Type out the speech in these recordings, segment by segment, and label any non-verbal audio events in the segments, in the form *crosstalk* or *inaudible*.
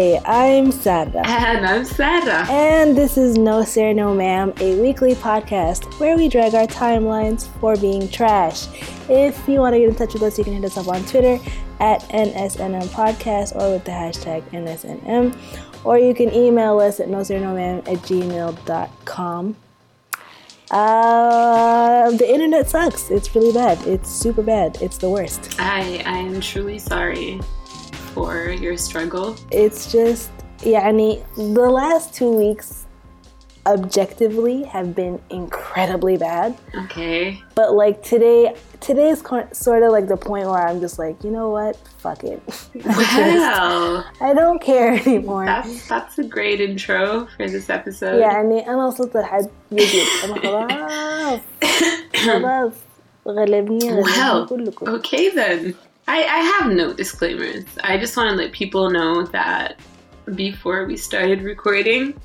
Hi, I'm Sara. And I'm Sara. And this is No Sir, No Ma'am, a weekly podcast where we drag our timelines for being trash. If you want to get in touch with us, you can hit us up on Twitter at NSNM Podcast or with the hashtag NSNM. Or you can email us at no sir, no ma'am at gmail.com. Uh, the internet sucks. It's really bad. It's super bad. It's the worst. I, I am truly sorry for your struggle? It's just, يعني, the last two weeks objectively have been incredibly bad. Okay. But like today, today is sort of like the point where I'm just like, you know what? Fuck it. *laughs* Wow. I don't care anymore. That's, that's a great intro for this episode. يعني أنا وصلت لحد يجي أنا خلاص *laughs* خلاص غلبني غلبني well, Okay then. I, I have no disclaimers. I just want to let people know that before we started recording,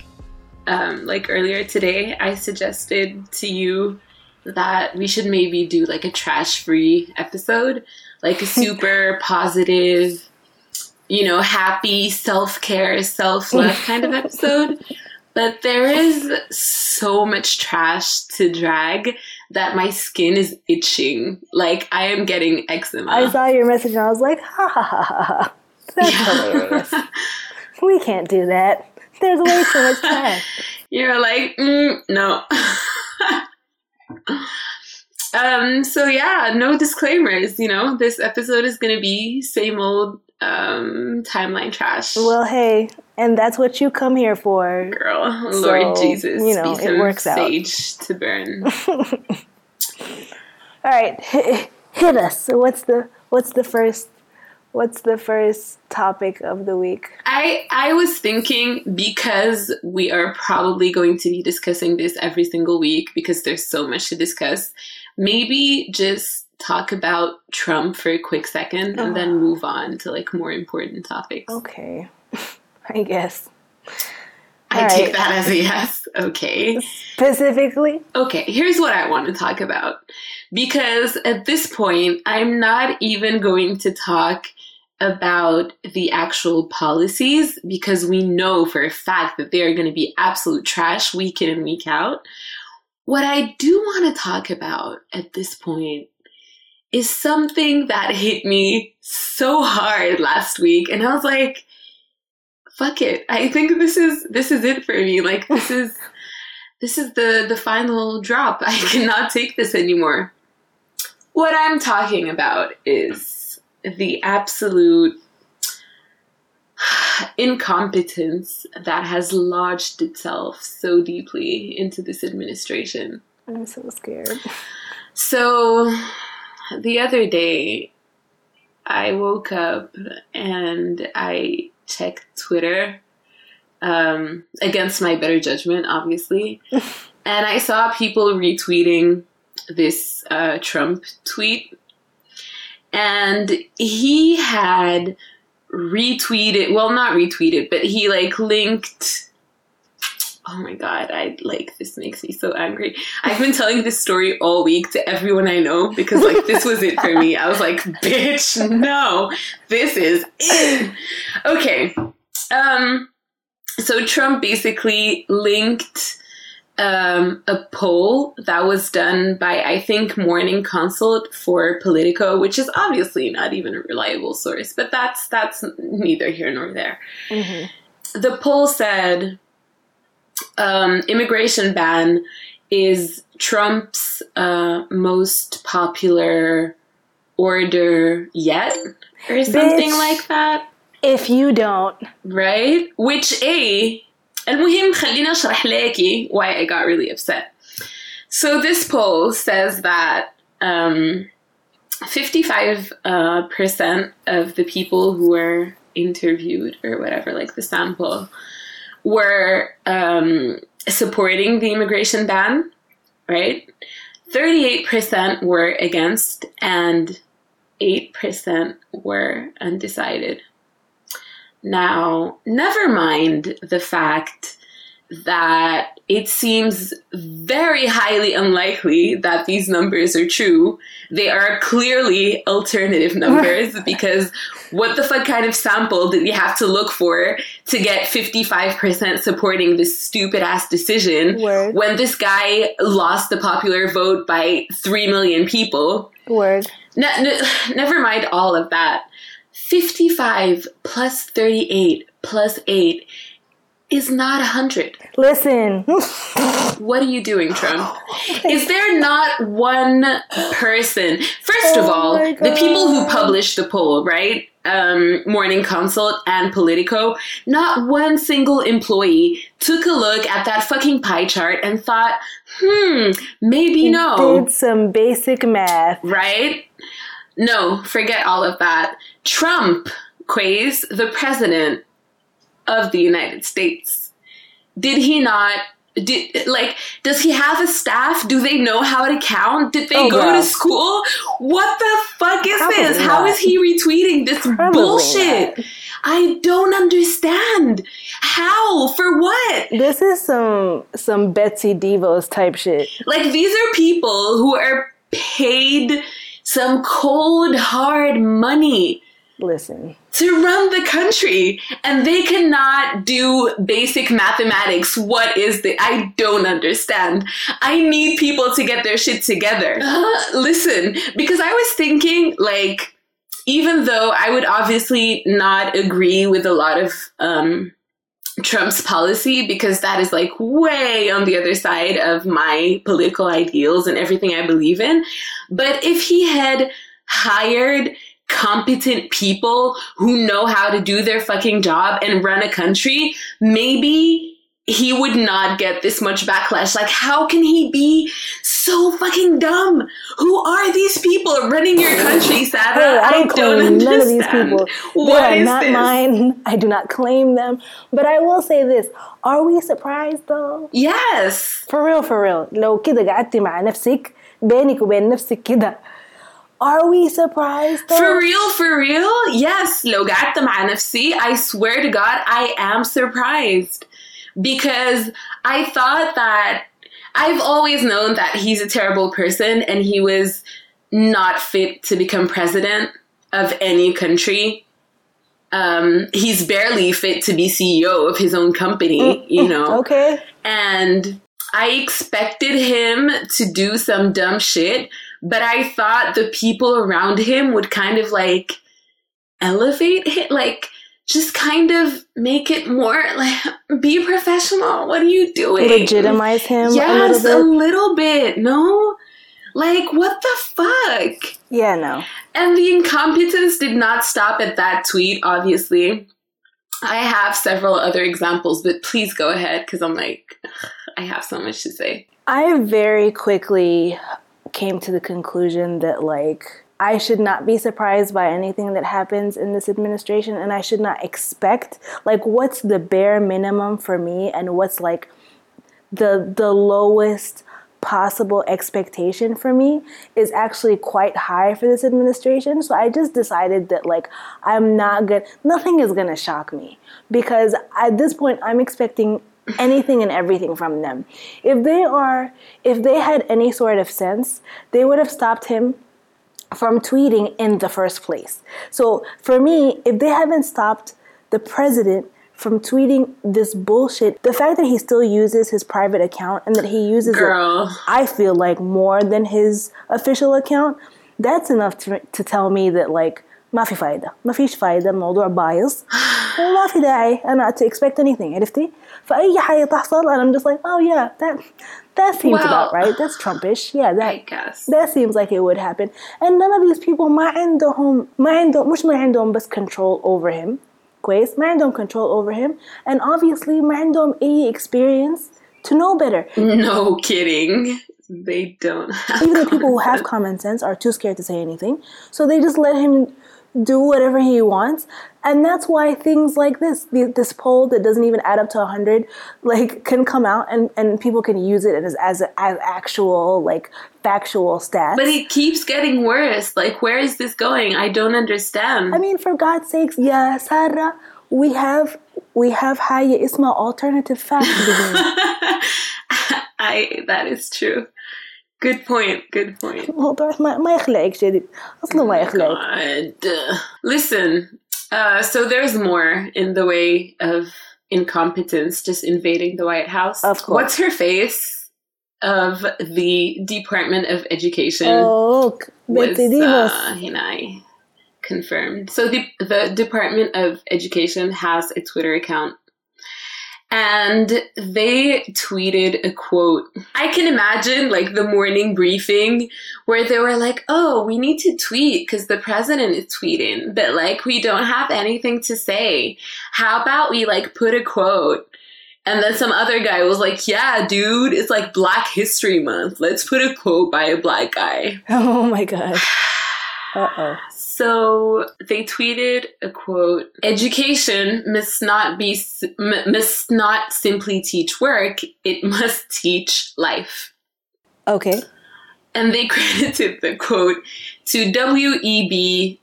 um, like earlier today, I suggested to you that we should maybe do like a trash free episode, like a *laughs* super positive, you know, happy, self care, self love kind of episode. *laughs* But there is so much trash to drag that my skin is itching. Like I am getting eczema. I saw your message and I was like, ha ha ha ha. ha. That's yeah. hilarious. *laughs* we can't do that. There's way too much *laughs* time. You're like, mm, no. *laughs* um, so yeah, no disclaimers, you know. This episode is gonna be same old um timeline trash. Well hey, and that's what you come here for. Girl, so, Lord Jesus. You know, it works sage out. to burn. *laughs* All right, hit, hit us. So what's the what's the first what's the first topic of the week? I I was thinking because we are probably going to be discussing this every single week because there's so much to discuss. Maybe just talk about Trump for a quick second and then uh-huh. move on to like more important topics. Okay. *laughs* I guess. I All take right. that as a yes. Okay. Specifically? Okay, here's what I want to talk about. Because at this point, I'm not even going to talk about the actual policies because we know for a fact that they are going to be absolute trash week in and week out. What I do want to talk about at this point is something that hit me so hard last week. And I was like, fuck it. I think this is this is it for me. Like *laughs* this is this is the the final drop. I *laughs* cannot take this anymore. What I'm talking about is the absolute *sighs* incompetence that has lodged itself so deeply into this administration. I'm so scared. So the other day I woke up and I checked Twitter um, against my better judgment, obviously. *laughs* and I saw people retweeting this uh, Trump tweet. And he had retweeted, well, not retweeted, but he like linked. Oh my god, I like this makes me so angry. I've been telling this story all week to everyone I know because like this was it for me. I was like, bitch, no, this is it. Okay. Um so Trump basically linked um, a poll that was done by, I think, Morning Consult for Politico, which is obviously not even a reliable source, but that's that's neither here nor there. Mm-hmm. The poll said um, immigration ban is Trump's uh, most popular order yet, or something Bitch, like that. If you don't, right? Which a المهم خلينا اشرح لكي why I got really upset. So this poll says that um, 55% uh, percent of the people who were interviewed or whatever, like the sample, were um, supporting the immigration ban, right? 38% were against, and 8% were undecided. Now, never mind the fact that it seems very highly unlikely that these numbers are true. They are clearly alternative *laughs* numbers because what the fuck kind of sample did you have to look for to get 55% supporting this stupid ass decision Word. when this guy lost the popular vote by 3 million people? Word. Ne- ne- *sighs* never mind all of that. 55 plus 38 plus 8 is not 100. Listen. What are you doing, Trump? *gasps* Is there not one person? First of Oh all, the people who published the poll, right? Um, Morning Consult and Politico, not one single employee took a look at that fucking pie chart and thought, hmm, maybe no Did some basic math. right? No, forget all of that. Trump, Quays, the president of the United States, did he not? Did, like, does he have a staff? Do they know how to count? Did they Oh, go to school? What the fuck is Probably this? How not. is he retweeting this Probably bullshit? not. I don't understand. How? For what? This is some some Betsy DeVos type shit. Like these are people who are paid some cold hard money Listen. To run the country and they cannot do basic mathematics. What is the I don't understand. I need people to get their shit together. *laughs* listen, because I was thinking like even though I would obviously not agree with a lot of um Trump's policy because that is like way on the other side of my political ideals and everything I believe in. But if he had hired competent people who know how to do their fucking job and run a country, maybe he would not get this much backlash. Like, how can he be so fucking dumb? Who are these people running your country, Sara? Oh, I, I don't understand. none of these people. What they are not this? mine. *laughs* I do not claim them. But I will say this: Are we surprised though? Yes. For real, for real. لو كده قعدتي مع نفسك بينك وبين نفسك كده Are we surprised though? For real, for real? Yes. لو قعدت مع نفسي, I swear to God, I am surprised. Because I thought that I've always known that he's a terrible person and he was not fit to become president of any country. Um, he's barely fit to be CEO of his own company, you know. Okay. and I expected him to do some dumb shit, but I thought the people around him would kind of like elevate it, like just kind of make it more like *laughs* be professional. What are you doing? Legitimize him Yes, a little bit. No, like what the fuck? Yeah, no. And the incompetence did not stop at that tweet, obviously. I have several other examples, but please go ahead because I'm like, *sighs* I have so much to say. I very quickly came to the conclusion that like I should not be surprised by anything that happens in this administration and I should not expect like what's the bare minimum for me and what's like the the lowest possible expectation for me is actually quite high for this administration. So I just decided that like I'm not good nothing is to shock me because at this point I'm expecting anything and everything from them. If they are if they had any sort of sense, they would have stopped him from tweeting in the first place. So for me, if they haven't stopped the president from tweeting this bullshit, the fact that he still uses his private account and that he uses Girl. it, I feel like more than his official account, that's enough to, to tell me that like ما في فايدة ما فيش فايدة الموضوع بايظ وما في داعي أنا to expect anything عرفتي فأي حاجة تحصل and I'm just like oh yeah that that seems Well, about right that's Trumpish yeah that I guess. that seems like it would happen and none of these people ما عندهم ما عندهم مش ما عندهم بس control over him كويس ما عندهم control over him and obviously ما عندهم أي experience to know better No kidding. They don't have even the people who have common common sense are too scared to say anything so they just let him do whatever he wants. And that's why things like this, the, this poll that doesn't even add up to 100, like can come out and, and people can use it as, as, as actual, like factual stats. But it keeps getting worse. Like, where is this going? I don't understand. I mean, for God's sakes, yeah, Sara, we have, we have Haya Isma alternative facts. *laughs* I, that is true. Good point. Good point. الموضوع ما, ما يخلعك شديد اصلا ما يخلعك God. Listen, uh, so there's more in the way of incompetence just invading the White House. Of course. What's her face of the Department of Education? oh was بنت ديفوس uh, you know, confirmed. So the the Department of Education has a Twitter account. and they tweeted a quote. I can imagine like the morning briefing where they were like, oh, we need to tweet because the president is tweeting, but like we don't have anything to say. How about we like put a quote? And then some other guy was like, yeah, dude, it's like Black History Month. Let's put a quote by a black guy. *laughs* oh my god uh-oh So they tweeted a quote: "Education must not be must not simply teach work; it must teach life." okay And they *laughs* credited the quote to W. E. B.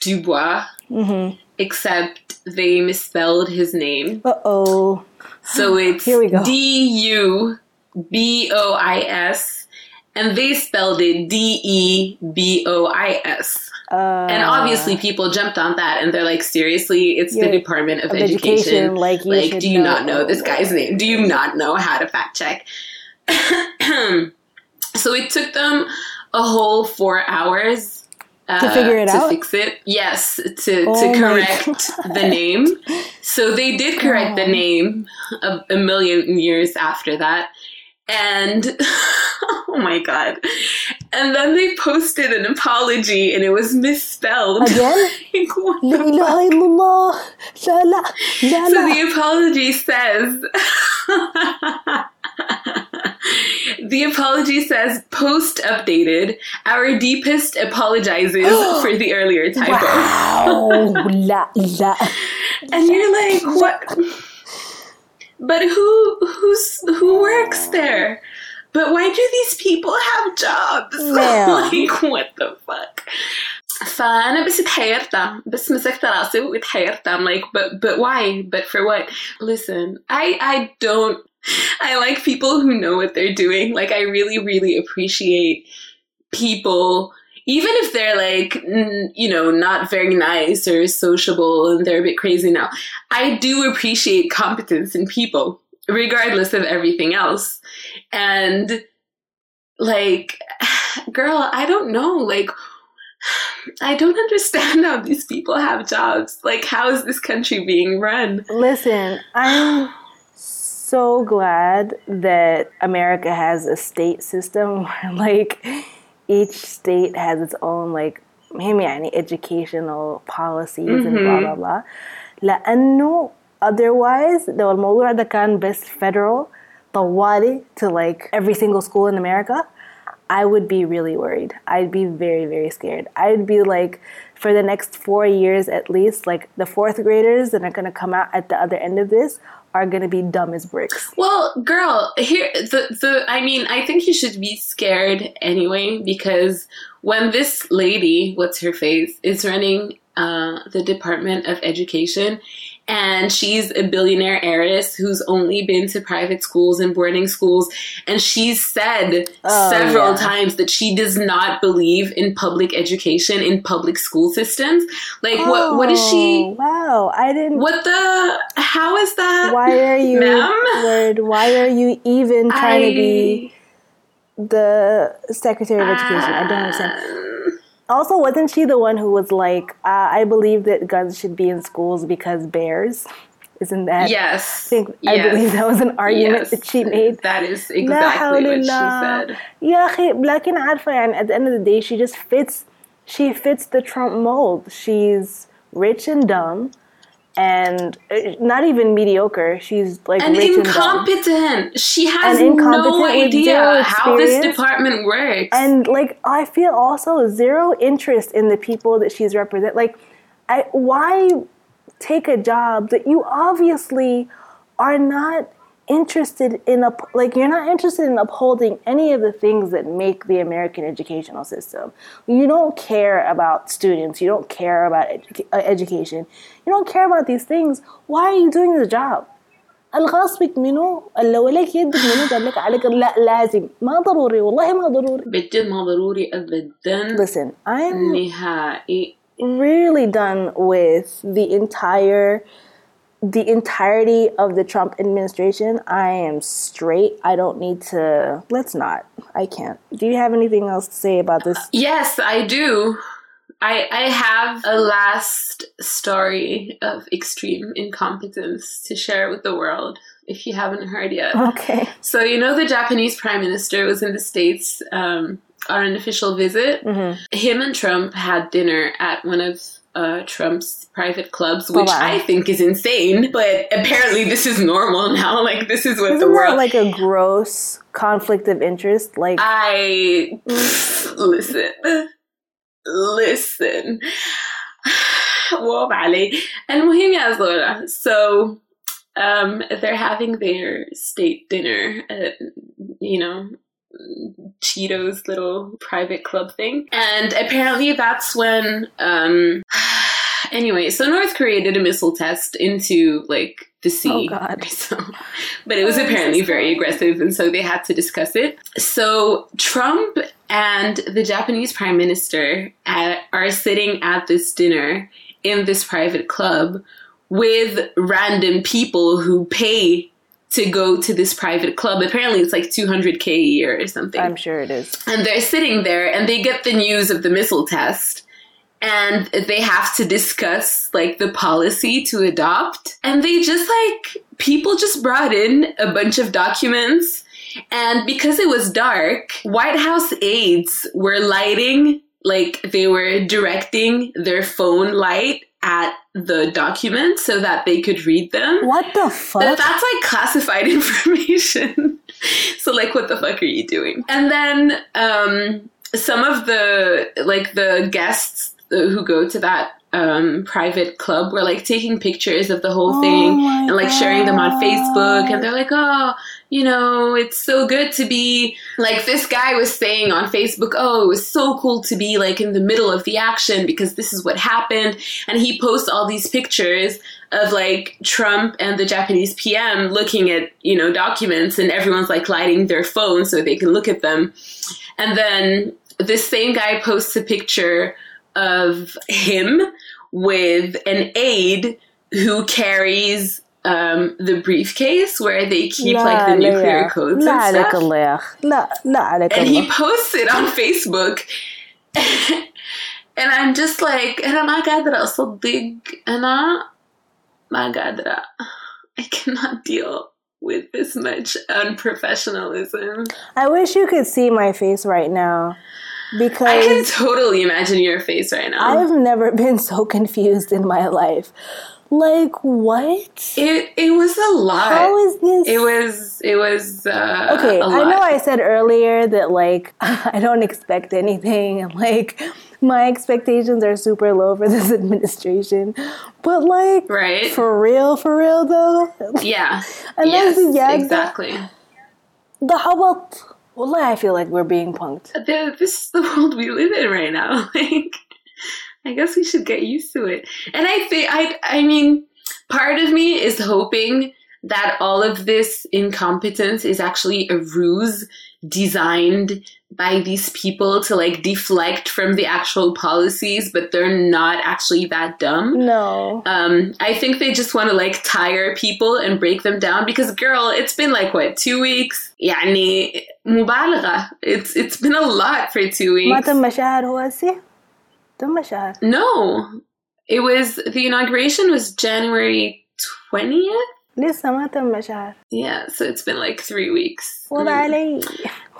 Dubois, mm-hmm. except they misspelled his name, uh-oh so *gasps* it's Here we go. D. U. B. O. I. S. And they spelled it D E B O I S. uh, And obviously, people jumped on that, and they're like, "Seriously, it's the Department of, of Education. education, like, you Like, do you not know. know this guy's name? Do you not know how to fact check?" *clears throat* so it took them a whole four hours uh, To figure it to out? fix it. Yes, to Oh to correct *laughs* the name. So they did correct the name a, a million years after that. And *laughs* oh my God. And then they posted an apology and it was misspelled. Again? *laughs* like. La, la, la, so the apology says. *laughs* the apology says post updated. Our deepest apologizes *gasps* for the earlier typo. Wow. la, la. And you're like, what? But who who's who works there? But why do these people have jobs? *laughs* Yeah. like what the fuck? فأنا بس اتحيرت بس مسكت راسي واتحيرت I'm like but but why but for what listen I I don't I like people who know what they're doing like I really really appreciate people even if they're like you know not very nice or sociable and they're a bit crazy now I do appreciate competence in people regardless of everything else and like *sighs* girl I don't know like *sighs* I don't understand how these people have jobs. Like, how is this country being run? Listen, I'm so glad that America has a state system *laughs* like, each state has its own, like, مهم يعني educational policies and blah blah blah. لأنه otherwise لو الموضوع ده كان بس federal طوالي to like every single school in America, I would be really worried. I'd be very, very scared. I'd be like, for the next four years at least, like the fourth graders that are gonna come out at the other end of this are gonna be dumb as bricks. Well, girl, here the the I mean, I think you should be scared anyway because when this lady, what's her face, is running uh, the Department of Education, and she's a billionaire heiress who's only been to private schools and boarding schools, and she's said Oh, several yeah. times that she does not believe in public education in public school systems. Like, what what is she? Oh, Wow, I didn't. What the? How is that? Why are you, Ma'am? word? Why are you even trying to be the Secretary of Education? I don't understand. Um, Also, wasn't she the one who was like, uh, I believe that guns should be in schools because bears? Isn't that? Yes. I think I yes, believe that was an argument yes. that she made. That is لا exactly حول what she الله. said. يا أخي لكن عارفة يعني at the end of the day she just fits she fits the Trump mold. She's rich and dumb and uh, not even mediocre. She's like And incompetent. She has no idea how this department works. And like I feel also zero interest in the people that she's represent. Like, I why take a job that you obviously are not interested in up like you're not interested in upholding any of the things that make the American educational system. You don't care about students. You don't care about edu- uh, education. You don't care about these things. Why are you doing the job? الخاص بك منو لو لك يدك منو قال لك عليك لا لازم ما ضروري والله ما ضروري بجد ما ضروري ابدا listen I'm نهائي really done with the entire the entirety of the Trump administration. I am straight. I don't need to let's not. I can't. Do you have anything else to say about this? Yes, I do. I I have a last story of extreme incompetence to share with the world. If you haven't heard yet, Okay. so you know the Japanese prime minister was in the states um, on an official visit. Mhm. Him and Trump had dinner at one of uh, Trump's private clubs, which oh, wow. I think is insane. But apparently, this is normal *laughs* now. Like this is what Isn't the world. like a gross conflict of interest. Like I *sighs* listen, listen. *sighs* Well. And Bohemia So um, they're having their state dinner at, you know, Cheeto's little private club thing. And apparently that's when um *sighs* anyway so North Korea did a missile test into like the sea. Oh, God. *laughs* so but it was Oh, apparently very aggressive and so they had to discuss it. So Trump and the Japanese prime minister at, are sitting at this dinner in this private club with random people who pay to go to this private club. Apparently, it's like 200k a year or something. I'm sure it is. and they're sitting there and they get the news of the missile test and they have to discuss like the policy to adopt and they just like people just brought in a bunch of documents and because it was dark white house aides were lighting like they were directing their phone light at the documents so that they could read them What the but fuck? that's like classified *laughs* information. so like what the fuck are you doing? And then um some of the like the guests who go to that um private club were like taking pictures of the whole Oh thing and like sharing them on Facebook and they're like, "Oh, you know, it's so good to be like this guy was saying on Facebook, "Oh, it was so cool to be like in the middle of the action because this is what happened." And he posts all these pictures of like Trump and the Japanese PM looking at, you know, documents and everyone's like lighting their phone so they can look at them. And then this same guy posts a picture of him with an aide who carries um, the briefcase where they keep like the لا، لا nuclear يا- codes لا and عليك stuff. الله يا أخ. لا لا عليك And he الله. posts it on Facebook. *laughs* and I'm just like, أنا ما قادرة أصدق أنا ما قادرة. I cannot deal with this much unprofessionalism. I wish you could see my face right now because I can totally imagine your face right now. I've never been *laughs* so confused in my life. Like what? It it was a lot. How is this? It was it was uh, okay. I know I said earlier that like *laughs* I don't expect anything, and *laughs* like my expectations are super low for this *laughs* administration. But like, right. for real, for real though, yeah. Yes. the Yags- Exactly. the how about? Well, I feel like we're being punked. The, this is the world we live in right now. Like, I guess we should get used to it. And I think I I mean, part of me is hoping that all of this incompetence is actually a ruse designed by these people to like deflect from the actual policies, but they're not actually that dumb. No. Um, I think they just want to like tire people and break them down because, girl, it's been like what two weeks? يعني مبالغة. It's it's been a lot for two ما weeks. تم شهر هو هسي؟ تم شهر. No, it was the inauguration was January twentieth. لسه ما تم شهر. Yeah, so it's been like three weeks. وضع Mm. علي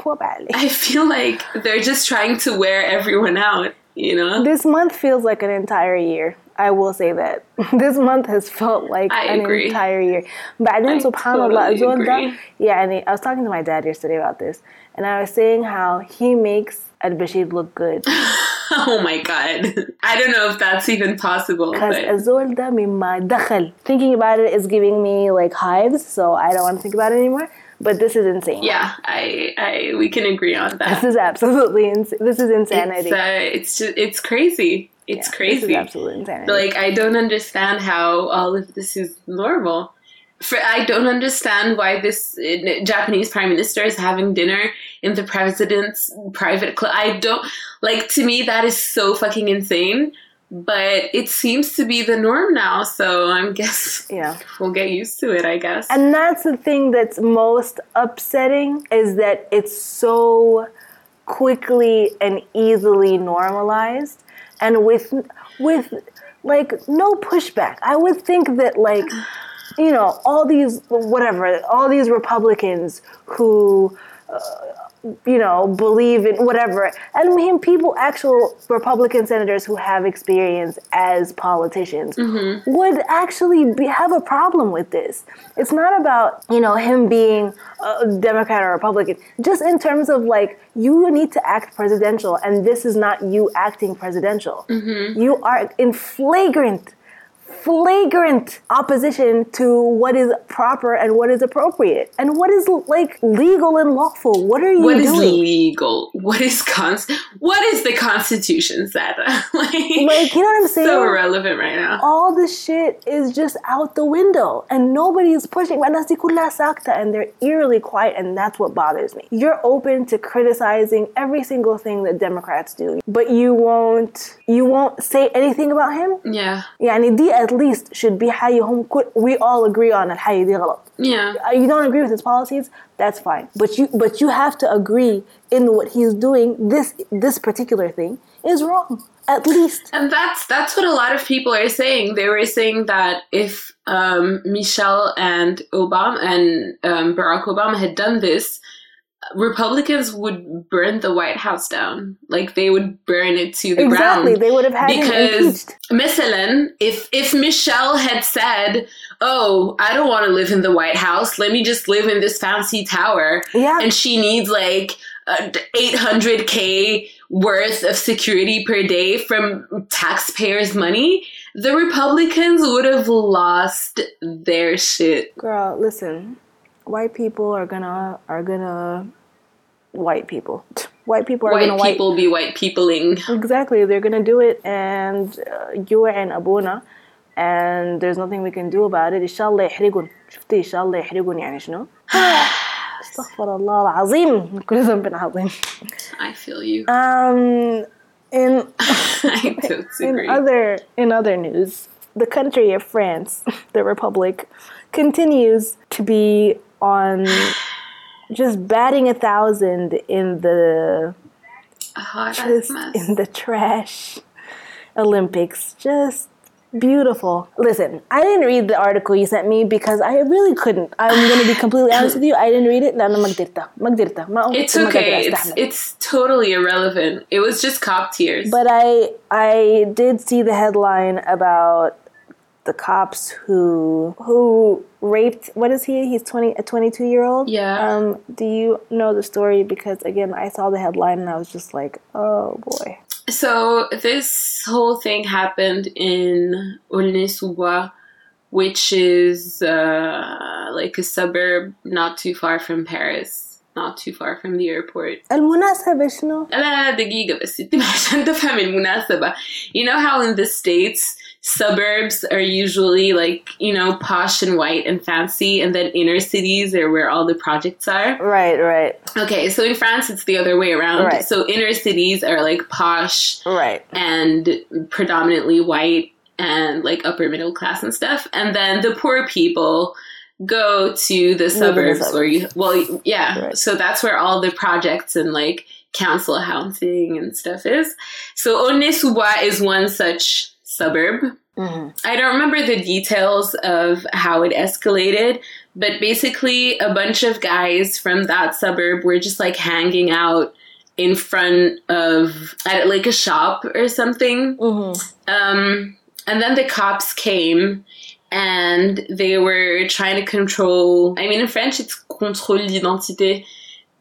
وضع علي. I feel like they're just trying to wear everyone out. You know. This month feels like an entire year. I will say that. *laughs* This month has felt like I an agree. entire year. بعدين I سبحان الله totally الزول ده agree. يعني I was talking to my dad yesterday about this and I was saying how he makes Al Bashir look good. *laughs* *laughs* oh my god. *laughs* I don't know if that's even possible because azolda thinking about it is giving me like hives so i don't want to think about it anymore. But this is insane. Yeah i i we can agree on that. This is absolutely *laughs* insane this is uh, insanity it's, uh, it's just, it's crazy. It's yeah, crazy. absolutely insanity. Like i don't understand how all of this is normal. For, I don't understand why this uh, Japanese prime minister is having dinner in the president's private club. I don't like to me that is so fucking insane. But it seems to be the norm now, so I'm *laughs* guess yeah. we'll get used to it. I guess. And that's the thing that's most upsetting is that it's so quickly and easily normalized and with with like no pushback. I would think that like you know all these whatever all these Republicans who uh, you know believe in whatever and I mean people actual Republican senators who have experience as politicians mm-hmm. would actually be, have a problem with this. It's not about you know him being a Democrat or Republican. Just in terms of like you need to act presidential, and this is not you acting presidential. Mm-hmm. You are in flagrant flagrant opposition to what is proper and what is appropriate and what is like legal and lawful. What are you what doing? What is legal? What is cons? What is the Constitution, said? *laughs* like, like, you know what I'm saying? So irrelevant right now. All this shit is just out the window, and nobody is pushing. And they're eerily quiet, and that's what bothers me. You're open to criticizing every single thing that Democrats do, but you won't you won't say anything about him. Yeah. Yeah, and least should be حي هم كل we all agree on الحي دي غلط. yeah. Uh, you don't agree with his policies, that's fine. But you but you have to agree in what he's doing. This this particular thing is wrong. At least. And that's that's what a lot of people are saying. They were saying that if um, Michelle and Obama and um, Barack Obama had done this, Republicans would burn the White House down. Like they would burn it to the exactly. ground. Exactly. They would have had because Michelin, if if Michelle had said, "Oh, I don't want to live in the White House. Let me just live in this fancy tower," yeah, and she needs like uh, eight hundred k worth of security per day from taxpayers' money, the Republicans would have lost their shit. Girl, listen White people are gonna are gonna white people. *laughs* White people are White gonna white people be white peopling. Exactly, they're gonna do it, and uh, you and Abuna, and there's nothing we can do about it. إن شاء الله يحرقون. شفتي إن شاء الله يحرقون يعني شنو؟ استغفر الله العظيم من كل ذنب عظيم. I feel you. Um, in I *laughs* don't *laughs* in agree. other in other news, the country of France, the Republic, continues to be on just batting a thousand in the Hot ass just mess. in the trash Olympics. Just beautiful. Listen, I didn't read the article you sent me because I really couldn't. I'm going to be completely honest *coughs* with you. I didn't read it. لأنه ما قدرت. ما قدرت. ما It's ما قادرة okay. It's, أستحمل. it's totally irrelevant. It was just cop tears. But I I did see the headline about the cops who who raped what is he? He's 20 a 22 year old yeah. Um do you know the story? Because again i saw the headline and i was just like oh boy. So this whole thing happened in Aulnay-sous-Bois, which is uh, like a suburb not too far from paris not too far from the airport. You know how in the states suburbs are usually like, you know, posh and white and fancy and then inner cities are where all the projects are? Right, right. Okay, so in France it's the other way around. Right. So inner cities are like posh Right. and predominantly white and like upper middle class and stuff. And then the poor people go to the suburbs suburbs. where you, well, yeah. Right. So that's where all the projects and like council housing and stuff is. So Aulnay-sous-Bois is one such suburb. Mhm. I don't remember the details of how it escalated, but basically, a bunch of guys from that suburb were just like hanging out in front of at like a shop or something. Mhm. Um, and then the cops came and they were trying to control. I mean, in French, it's contrôle d'identité.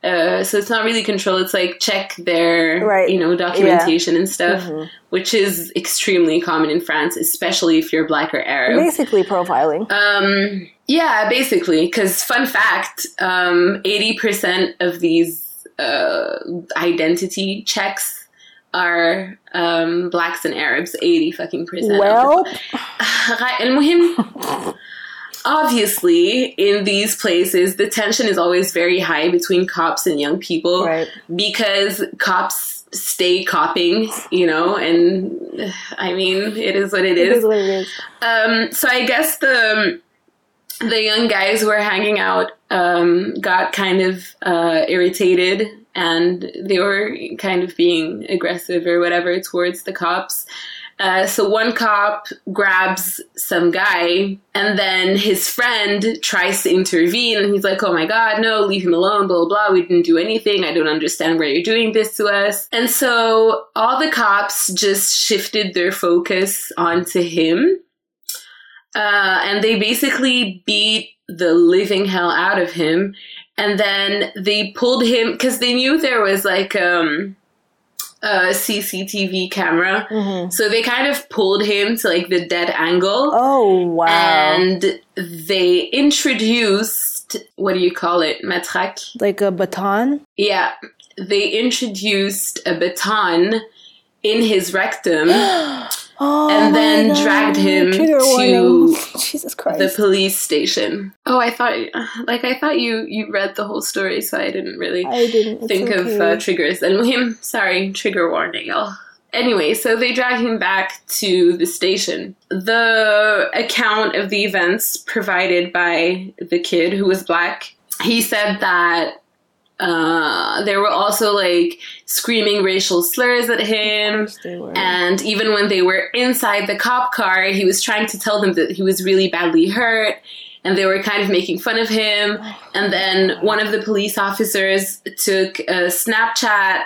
Uh, so it's not really control. It's like check their, Right. you know, documentation and stuff, Mhm. which is extremely common in France, especially if you're black or Arab. Basically profiling. Um, yeah, basically, because fun fact, um, 80% of these uh, identity checks are um, blacks and Arabs. 80 fucking percent. Well, *sighs* المهم *laughs* obviously in these places the tension is always very high between cops and young people right. because cops stay copping you know and i mean it is what It is is what it is. um, so I guess the the young guys who were hanging out um, got kind of uh, irritated and they were kind of being aggressive or whatever towards the cops. Uh, so one cop grabs some guy and then his friend tries to intervene and he's like, oh my god, no, leave him alone, blah, blah. We didn't do anything. I don't understand why you're doing this to us. And so all the cops just shifted their focus onto him. Uh, and they basically beat the living hell out of him. And then they pulled him because they knew there was like um, a CCTV camera. hmm So they kind of pulled him to like the dead angle. Oh wow. And they introduced, what do you call it? Matraque? like a baton. Yeah. They introduced a baton in his rectum. *gasps* *gasps* Oh, And then God. dragged him Trigger to. Jesus Christ. the police station. Oh, I thought, like, I thought you you read the whole story, so I didn't really I didn't it's think of okay. uh, triggers. And him, sorry, trigger warning, y'all. Anyway, so they drag him back to the station. The account of the events provided by the kid who was black, he said that uh, there were also like screaming racial slurs at him. And even when they were inside the cop car, he was trying to tell them that he was really badly hurt. And they were kind of making fun of him. And then one of the police officers took a Snapchat.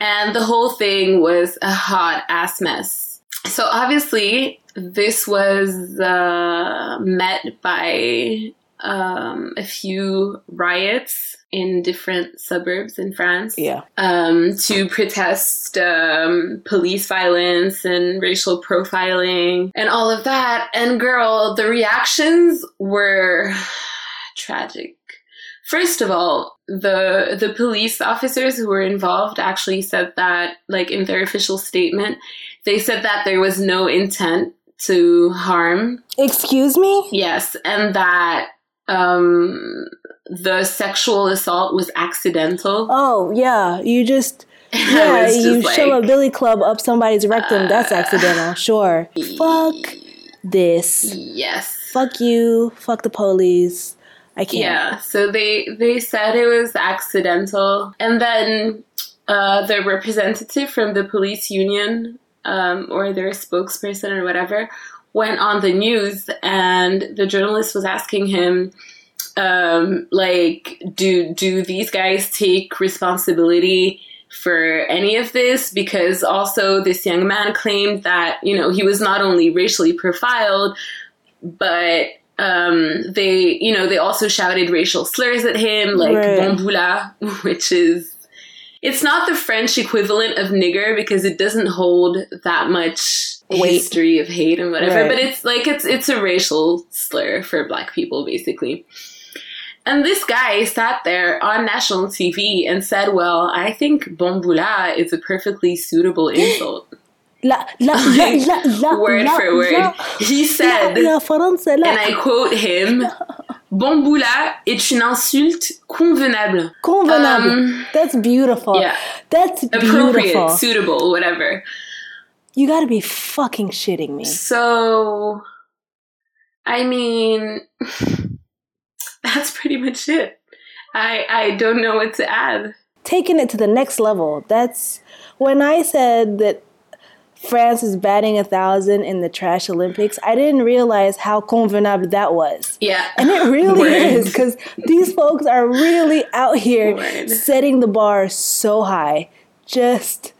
And the whole thing was a hot ass mess. So obviously, this was uh, met by um, a few riots in different suburbs in France yeah. um, to protest um, police violence and racial profiling and all of that. And girl, the reactions were *sighs* tragic. First of all, the the police officers who were involved actually said that, like in their official statement, they said that there was no intent to harm Excuse me? Yes, and that um, the sexual assault was accidental. Oh, yeah. You just *laughs* yeah, was you just shove a Uh, billy club up somebody's rectum. That's accidental. Sure. Fuck this. yes. Fuck you. Fuck the police. I can't. Yeah, so they they said it was accidental, and then uh, the representative from the police union um, or their spokesperson or whatever went on the news, and the journalist was asking him, um, like, do do these guys take responsibility? For any of this, because also this young man claimed that, you know, he was not only racially profiled, but um, they, you know, they also shouted racial slurs at him, like Right. *laughs* which is, it's not the French equivalent of nigger because it doesn't hold that much Weight. history of hate and whatever, Right. but it's like, it's, it's a racial slur for black people, basically. And this guy sat there on national TV and said, well, I think bomboula is a perfectly suitable *laughs* insult. La, la, la, la, la, word la, for word. He said, la, la, français, la. and I quote him, *laughs* Bomboula est une insulte convenable. Convenable. Um, That's beautiful. yeah. That's Appropriate, beautiful. suitable, whatever. You gotta be fucking shitting me. So, I mean, *laughs* that's pretty much it. I I don't know what to add. Taking it to the next level. That's when I said that France is batting a thousand in the trash Olympics. I didn't realize how convenable that was. Yeah. And it really *laughs* Word. is because these folks are really out here Word. setting the bar so high. Just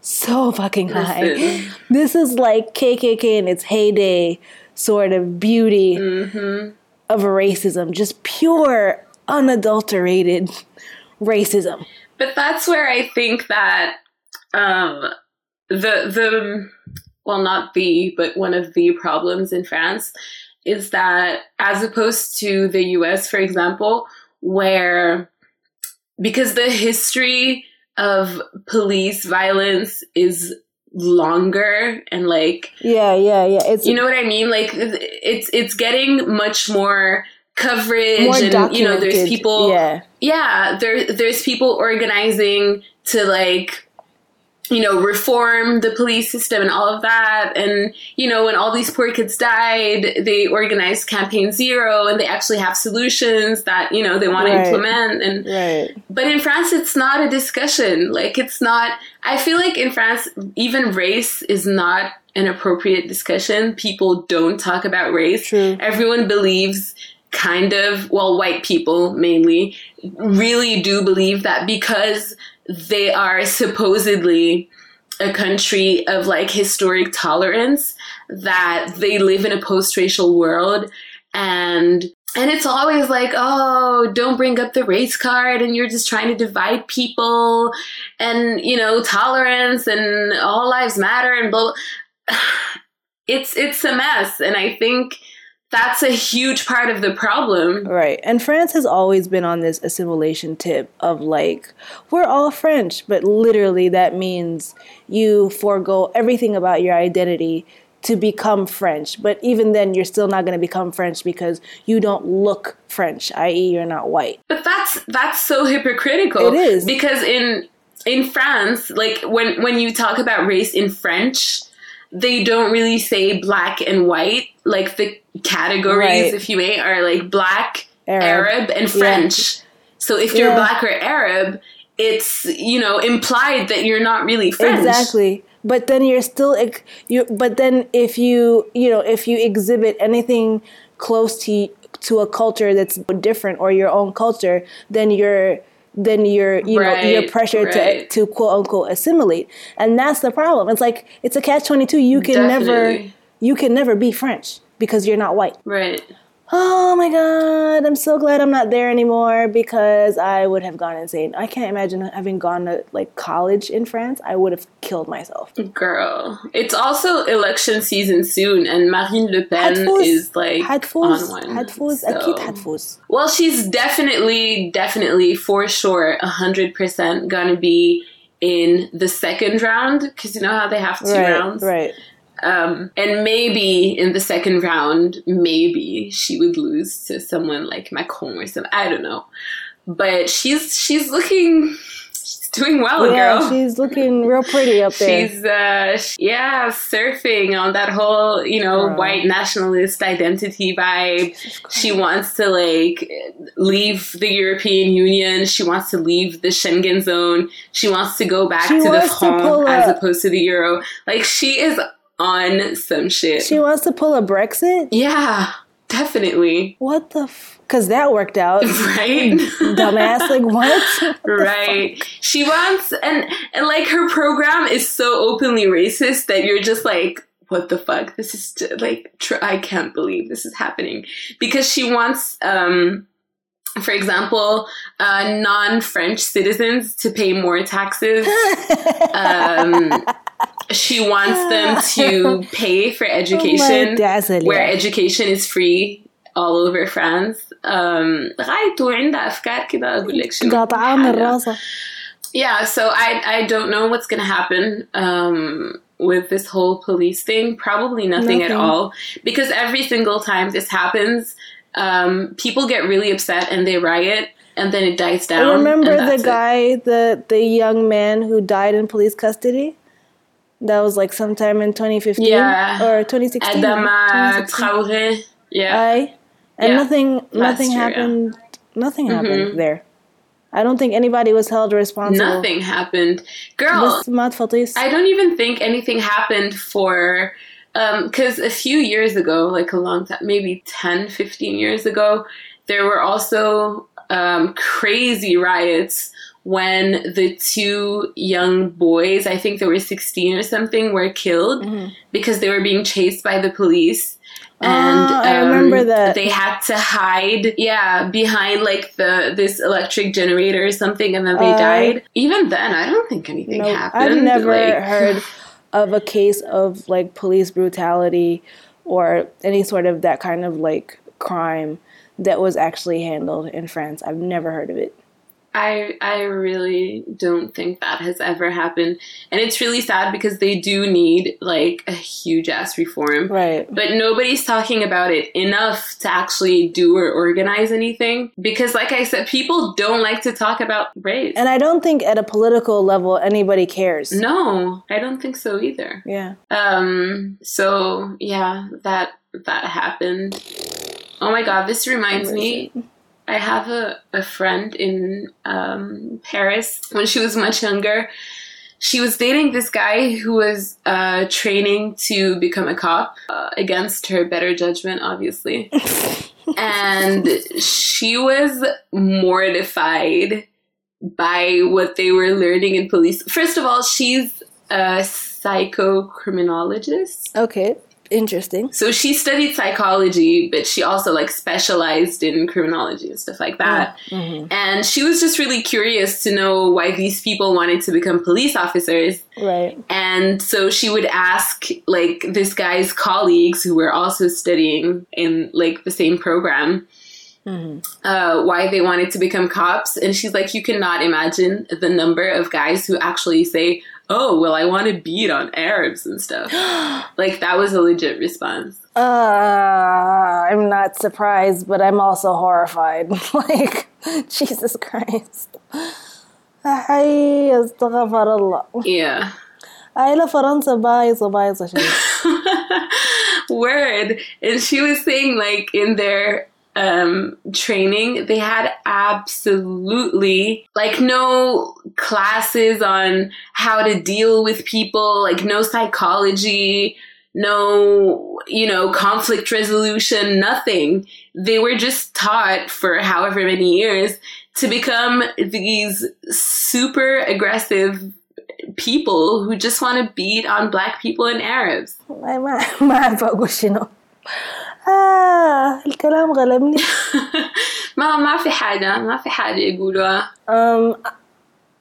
so fucking high. Listen. This is like KKK in its heyday sort of beauty Mm-hmm. of racism. Just pure, unadulterated racism. But that's where I think that um, the the well, not the, but one of the problems in France is that as opposed to the US, for example, where because the history of police violence is longer and like yeah yeah yeah. It's you know what i mean? Like it's it's getting much more coverage more and you know there's people yeah. Yeah there there's people organizing to like you know, reform the police system and all of that. And, you know, when all these poor kids died, they organized Campaign Zero and they actually have solutions that, you know, they want right. to implement. And, right. but in France, it's not a discussion. Like, it's not, I feel like in France, even race is not an appropriate discussion. People don't talk about race. True. Everyone believes kind of, well, white people mainly, really do believe that because they are supposedly a country of like historic tolerance that they live in a post-racial world and and it's always like oh don't bring up the race card and you're just trying to divide people and you know tolerance and all lives matter and blah, blah. *sighs* it's it's a mess and i think that's a huge part of the problem. Right. And France has always been on this assimilation tip of like, we're all French, but literally that means you forego everything about your identity to become French. But even then, you're still not going to become French because you don't look French, i.e., you're not white. But that's that's so hypocritical. It is because in in France, like when when you talk about race in French, they don't really say black and white. Like the categories, right. if you may, are like black, Arab, Arab and French. Yeah. So if you're yeah. black or Arab, it's you know implied that you're not really French. Exactly. But then you're still you. But then if you you know if you exhibit anything close to to a culture that's different or your own culture, then you're then you're you right, know you're pressured right. to to quote unquote assimilate. And that's the problem. It's like it's a catch 22 you can Definitely. never you can never be french because you're not white. Right oh my god i'm so glad i'm not there anymore because i would have gone insane. I can't imagine having gone to like college in france. I would have killed myself. Girl it's also election season soon and marine le pen is like on one Hadfuz. So. well she's definitely definitely for sure 100% gonna be in the second round because you know how they have two right, rounds? right um, and maybe in the second round, maybe she would lose to someone like Macron or something. I don't know. But she's she's looking she's doing well, yeah, girl. She's looking real pretty up there. She's uh yeah, surfing on that whole, you know, Girl. white nationalist identity vibe. She wants to like leave the European Union. She wants to leave the Schengen zone. She wants to go back she to the franc as opposed to the euro. Like she is on some shit. She wants to pull a Brexit? Yeah, definitely. What the Because that worked out. *laughs* Right? *laughs* Dumbass. Like, what? what *laughs* right. She wants, and, and like her program is so openly racist that you're just like, what the fuck? This is like, tr- I can't believe this is happening. Because she wants, um, for example, uh, non-French citizens to pay more taxes. um, she wants them to *laughs* pay for education, oh where education is free all over France. Um, Yeah, so I I don't know what's gonna happen um, with this whole police thing. Probably nothing, nothing. at all, because every single time this happens, um, people get really upset and they riot, and then it dies down. I Remember the guy, it. the the young man who died in police custody? That was like sometime in 2015 yeah. or 2016. Adama Traoré. Yeah. I, and yeah. nothing nothing year, happened yeah. nothing mm-hmm. happened there. I don't think anybody was held responsible. Nothing happened. Girl, I don't even think anything happened for because um, a few years ago, like a long time, maybe 10, 15 years ago, there were also um, crazy riots when the two young boys, I think they were 16 or something, were killed mm-hmm. because they were being chased by the police. and Ah, I remember that. they had to hide yeah behind like the this electric generator or something and then they Uh, died even then i don't think anything Nope. happened I've never like- *laughs* heard of a case of like police brutality or any sort of that kind of like crime that was actually handled in France. I've never heard of it. I I really don't think that has ever happened, and it's really sad because they do need like a huge ass reform, Right. but nobody's talking about it enough to actually do or organize anything. Because, like I said, people don't like to talk about race. And I don't think at a political level anybody cares. no, I don't think so either. Yeah. Um. So yeah, that that happened. Oh my god, this reminds me. I have a, a friend in um, Paris when she was much younger. She was dating this guy who was uh, training to become a cop uh, against her better judgment, obviously. *laughs* and she was mortified by what they were learning in police. First of all, she's a psychocriminologist. Okay. Interesting. So she studied psychology, but she also like specialized in criminology and stuff like that. Mhm. And she was just really curious to know why these people wanted to become police officers. Right. And so she would ask like this guy's colleagues who were also studying in like the same program Mhm. uh, why they wanted to become cops. And she's like, you cannot imagine the number of guys who actually say, oh, well, I want to beat on Arabs and stuff. *gasps* like that was a legit response. Uh, I'm not surprised, but I'm also horrified. *laughs* like, Jesus Christ. Ay, astaghfirullah. Yeah. Ay, la فرنسا بايظة بايظة شيء. *laughs* Word. And she was saying, like, in their um, training, they had absolutely, like, no classes on how to deal with people, like, no psychology, no, you know, conflict resolution, nothing. They were just taught for however many years to become these super aggressive people who just want to beat on black people and Arabs. *laughs* ما ما ما عارفة أقول شنو. آه الكلام غلبني. *laughs* ما ما في حاجة ما في حاجة يقولوها. Um,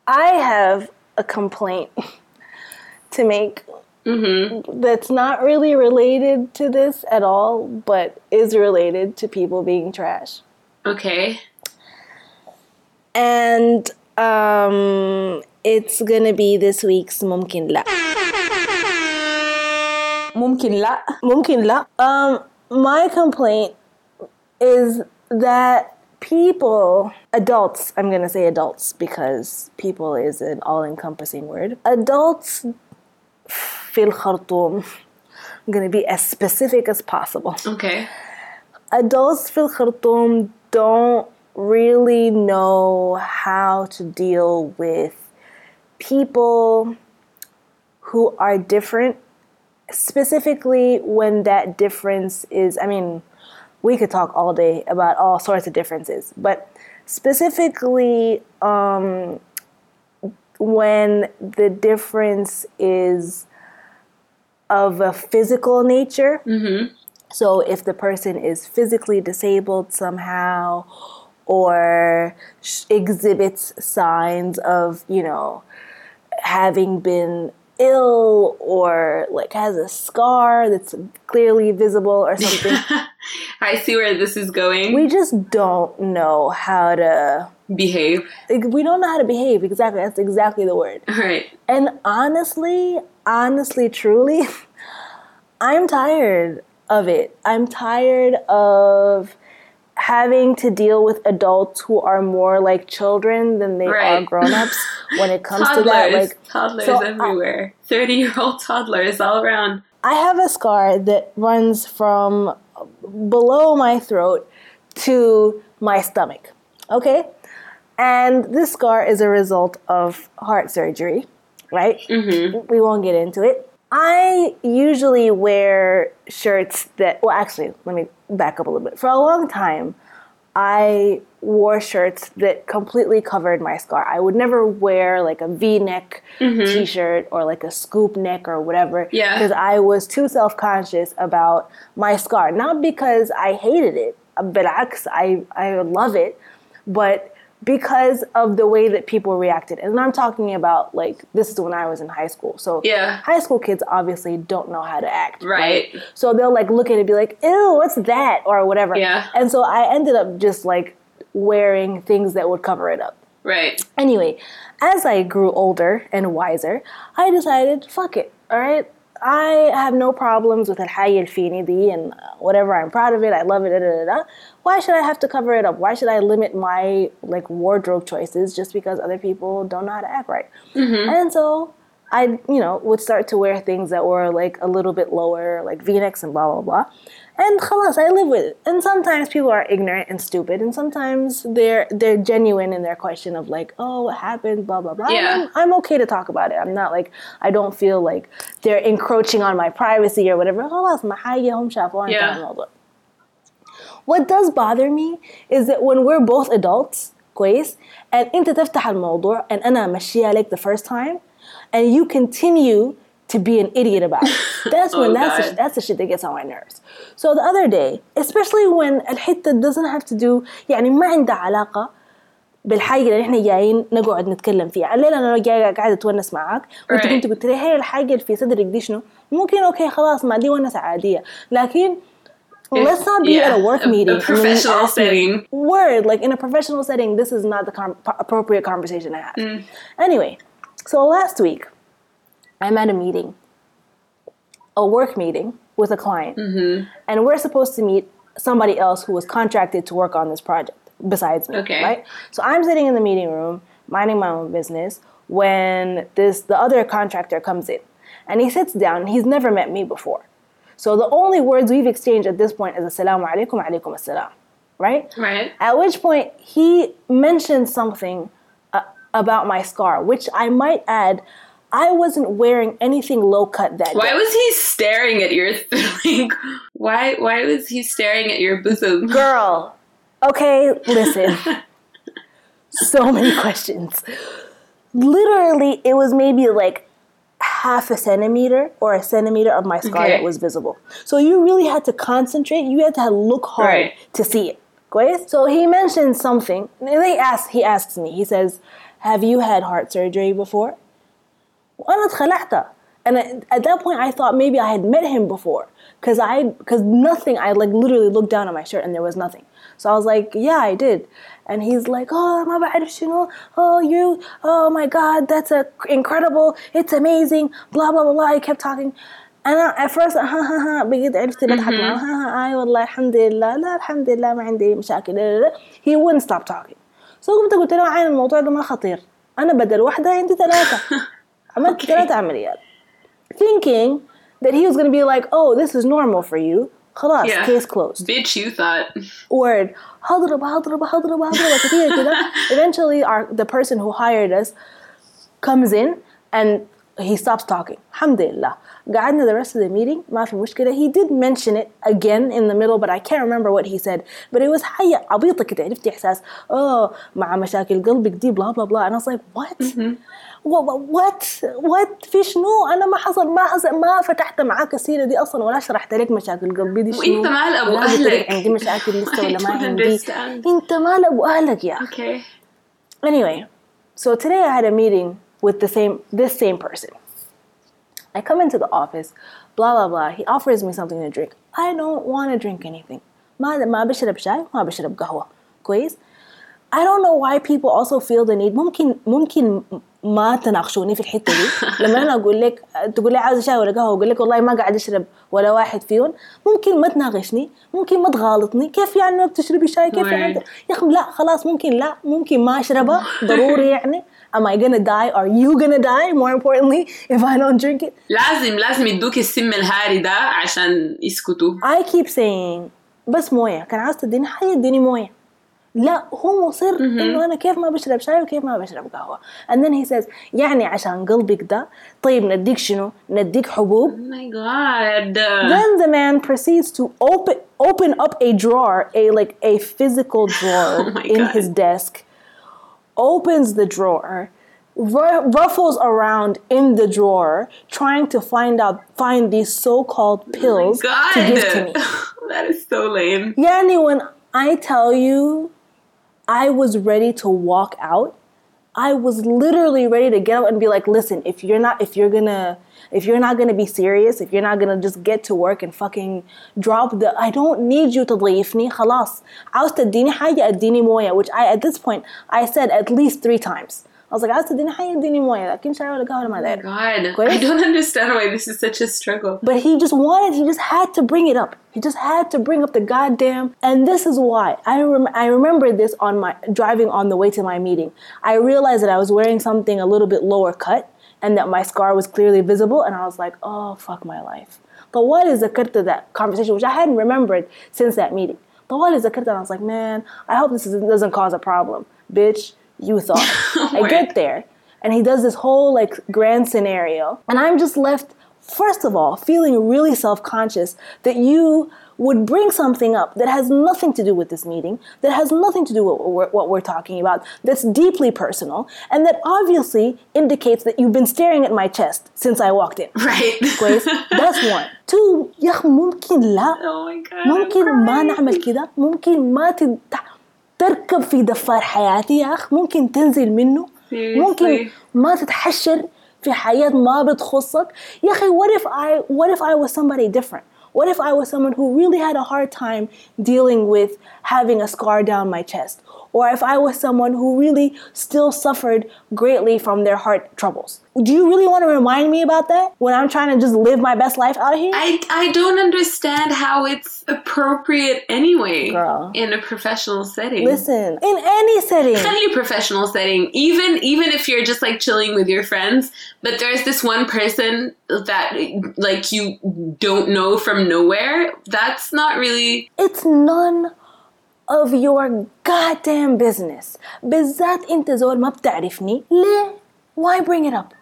I have a complaint to make Mm-hmm. that's not really related to this at all, but is related to people being trash. Okay. And um, it's gonna be this week's ممكن لا. ممكن لا ممكن لا. Um, my complaint is that people, adults, I'm gonna say adults because people is an all-encompassing word. Adults في الخرطوم. I'm gonna be as specific as possible. Okay. adults في الخرطوم don't really know how to deal with people who are different specifically when that difference is i mean we could talk all day about all sorts of differences but specifically um, when the difference is of a physical nature Mm-hmm. so if the person is physically disabled somehow or sh- exhibits signs of, you know, having been ill or like has a scar that's clearly visible or something, *laughs* I see where this is going. we just don't know how to Behave. like, we don't know how to behave exactly that's exactly the word All right. and honestly, honestly, truly, *laughs* I'm tired of it. I'm tired of having to deal with adults who are more like children than they are Right. grown-ups *laughs* when it comes Toddlers. to that. Like toddlers so, uh, everywhere. 30 year old toddlers all around. I have a scar that runs from below my throat to my stomach. Okay? And this scar is a result of heart surgery, right? Mm-hmm. we won't get into it. I usually wear shirts that, well, actually, let me back up a little bit. For a long time, I wore shirts that completely covered my scar. I would never wear like a V-neck mm-hmm. t-shirt or like a scoop neck or whatever Yeah. because I was too self-conscious about my scar. Not because I hated it, but I I love it, but because of the way that people reacted. And I'm talking about like this is when I was in high school. So Yeah. high school kids obviously don't know how to act. Right. So they'll like look at it and be like, ew, what's that? Or whatever. Yeah. And so I ended up just like wearing things that would cover it up. Right. Anyway, as I grew older and wiser, I decided, fuck it, all right? I have no problems with الحاجة الفيني دي and whatever, I'm proud of it, I love it, da, da, da, da. Why should I have to cover it up? Why should I limit my like wardrobe choices just because other people don't know how to act right? And so I, you know, would start to wear things that were like a little bit lower, like V-necks and blah, blah, blah. And خلاص, I live with it. And sometimes people are ignorant and stupid, and sometimes they're they're genuine in their question of like, oh, what happened, blah blah blah. And Yeah. I'm, I'm okay to talk about it. I'm not like I don't feel like they're encroaching on my privacy or whatever. خلاص ما حاجة هم شافوها انتهى Yeah. الموضوع. What does bother me is that when we're both adults, كويس, and انت تفتح الموضوع and انا امشيها like the first time, and you continue to be an idiot about it. *laughs* That's when Oh, that's the, God. that's the shit that gets on my nerves. So the other day, especially when الحتة doesn't have to do يعني ما عندها علاقة بالحاجة اللي احنا جايين نقعد نتكلم فيها، الليلة انا جاية قاعدة اتونس معاك وانت Right. كنت قلت لي هي الحاجة اللي في صدرك دي شنو؟ ممكن اوكي خلاص ما دي ونسة عادية، لكن let's not be Yeah, at a work a- a meeting. and then you professional ask me- setting. Word, like in a professional setting, this is not the com- appropriate conversation to have. Anyway, so last week, I'm at a meeting, a work meeting with a client, and we're supposed to meet somebody else who was contracted to work on this project besides me. Okay. Right? So I'm sitting in the meeting room, minding my own business, when this the other contractor comes in, and he sits down. He's never met me before. So the only words we've exchanged at this point is Assalamu alaikum, alaikum assalam. Right? Right. At which point he mentioned something uh, about my scar, which I might add, I wasn't wearing anything low cut that day. why was he staring at your *laughs* like why why was he staring at your bosom? Girl. Okay, listen. *laughs* so many questions. Literally, it was maybe like half a centimeter or a centimeter of my scar okay. that was visible. So you really had to concentrate. You had to look hard right. to see it. Guys? So he mentioned something. And they asked, he asks me, he says, Have you had heart surgery before? وأنا اتخلعت. And I- at that point, I thought maybe I had met him before, cause I, cause nothing. I like literally looked down at my shirt and there was nothing. So I was like, "Yeah, I did." And he's like, "Oh, ما بعرف شنو. Oh, you. Oh my God, that's a incredible. It's amazing. Blah blah blah blah." He kept talking. أنا at first ها ها ها بقيت عرفت بضحك معاه ها ها أي والله الحمد لله لا الحمد لله ما عندي مشاكل لا لا لا. He wouldn't stop talking. So قمت قلت له عين الموضوع ده ما خطير. أنا بدل واحدة عندي ثلاثة. *laughs* عملت Okay. ثلاثة عمليات. Thinking that he was gonna be like, oh, this is normal for you. خلاص Yeah. case closed. Bitch, you thought. Word. هضرب هضرب هضرب هضرب كتير كده. Eventually our the person who hired us comes in and he stops talking. الحمد لله. قعدنا the rest of the meeting ما في مشكلة. He did mention it again in the middle but I can't remember what he said. But it was حاجة عبيطة كده عرفتي إحساس oh مع مشاكل قلبك دي blah blah blah and I was like what? What What what في شنو؟ أنا ما حصل ما حصل ما فتحت معاك السيرة دي أصلا ولا شرحت لك مشاكل قلبي دي شنو؟ وأنت مال أبو ولا قلت لك أهلك. عندي مشاكل لسه ولا ما عندي؟ أنت مال أبو أهلك يا أخي. Okay. Anyway, so today I had a meeting with the same this same person. I come into the office, blah blah blah. He offers me something to drink. I don't want to drink anything. ما ما بشرب شاي ما بشرب قهوة. كويس؟ I don't know why people also feel the need ممكن ممكن ما تناقشوني في الحتة دي لما أنا أقول لك تقول لي عاوز شاي ولا قهوة أقول لك والله ما قاعد أشرب ولا واحد فيهم ممكن ما تناقشني ممكن ما تغالطني كيف يعني ما بتشربي شاي كيف يعني. يا أخي لا خلاص ممكن لا ممكن ما أشربها ضروري يعني Am I gonna die? Are you gonna die? More importantly, if I don't drink it? لازم لازم يدوك السم الهاري ده عشان يسكتوا. I keep saying بس موية كان عاوز تديني حاجة اديني موية لا هو مصر انه انا كيف ما بشرب شاي وكيف ما بشرب قهوه and then he says يعني عشان قلبك ده طيب نديك شنو نديك حبوب Oh my god. then the man proceeds to open open up a drawer a like a physical drawer *laughs* Oh my in God. his desk opens the drawer ru- ruffles around in the drawer trying to find out find these so-called pills god. to give to me *laughs* that is so lame. Yani, when I tell you I was ready to walk out, I was literally ready to get up and be like, listen, if you're not if you're gonna if you're not gonna be serious, if you're not gonna just get to work and fucking drop the I don't need you to تضيفني خلاص عاوز تديني حاجة اديني موية which I at this point I said at least three times. I was like عاوز تديني حاجة اديني موية لكن شاي ولا قهوة ولا ما داير. God, What? I don't understand why this is such a struggle. But he just wanted, he just had to bring it up. He just had to bring up the goddamn. And this is why I rem- I remember this on my driving on the way to my meeting. I realized that I was wearing something a little bit lower cut and that my scar was clearly visible. And I was like, oh, fuck my life. But what is the to that conversation, which I hadn't remembered since that meeting? But what is the and I was like, man, I hope this is, doesn't cause a problem. Bitch, you thought. *laughs* I my get there and he does this whole like grand scenario and i'm just left first of all feeling really self-conscious that you would bring something up that has nothing to do with this meeting that has nothing to do with what we're, what we're talking about that's deeply personal and that obviously indicates that you've been staring at my chest since i walked in Right. *laughs* كويس that's one two يا أخي ممكن لا Oh my god. I'm ممكن ما crying. نعمل كده ممكن ما تد... تركب في دفار حياتي يا أخ ممكن تنزل منه. ممكن ما تتحشر في حياة ما بتخصك يا أخي what if I what if I was somebody different what if I was someone who really had a hard time dealing with having a scar down my chest or if I was someone who really still suffered greatly from their heart troubles do you really want to remind me about that when I'm trying to just live my best life out here I, I don't understand how it's appropriate anyway Girl. in a professional setting. Listen, in any setting. any professional setting, even even if you're just like chilling with your friends, but there's this one person that like you don't know from nowhere. That's not really It's none of your goddamn business. بالذات انت زول ما بتعرفني. ليه؟ Why bring it up?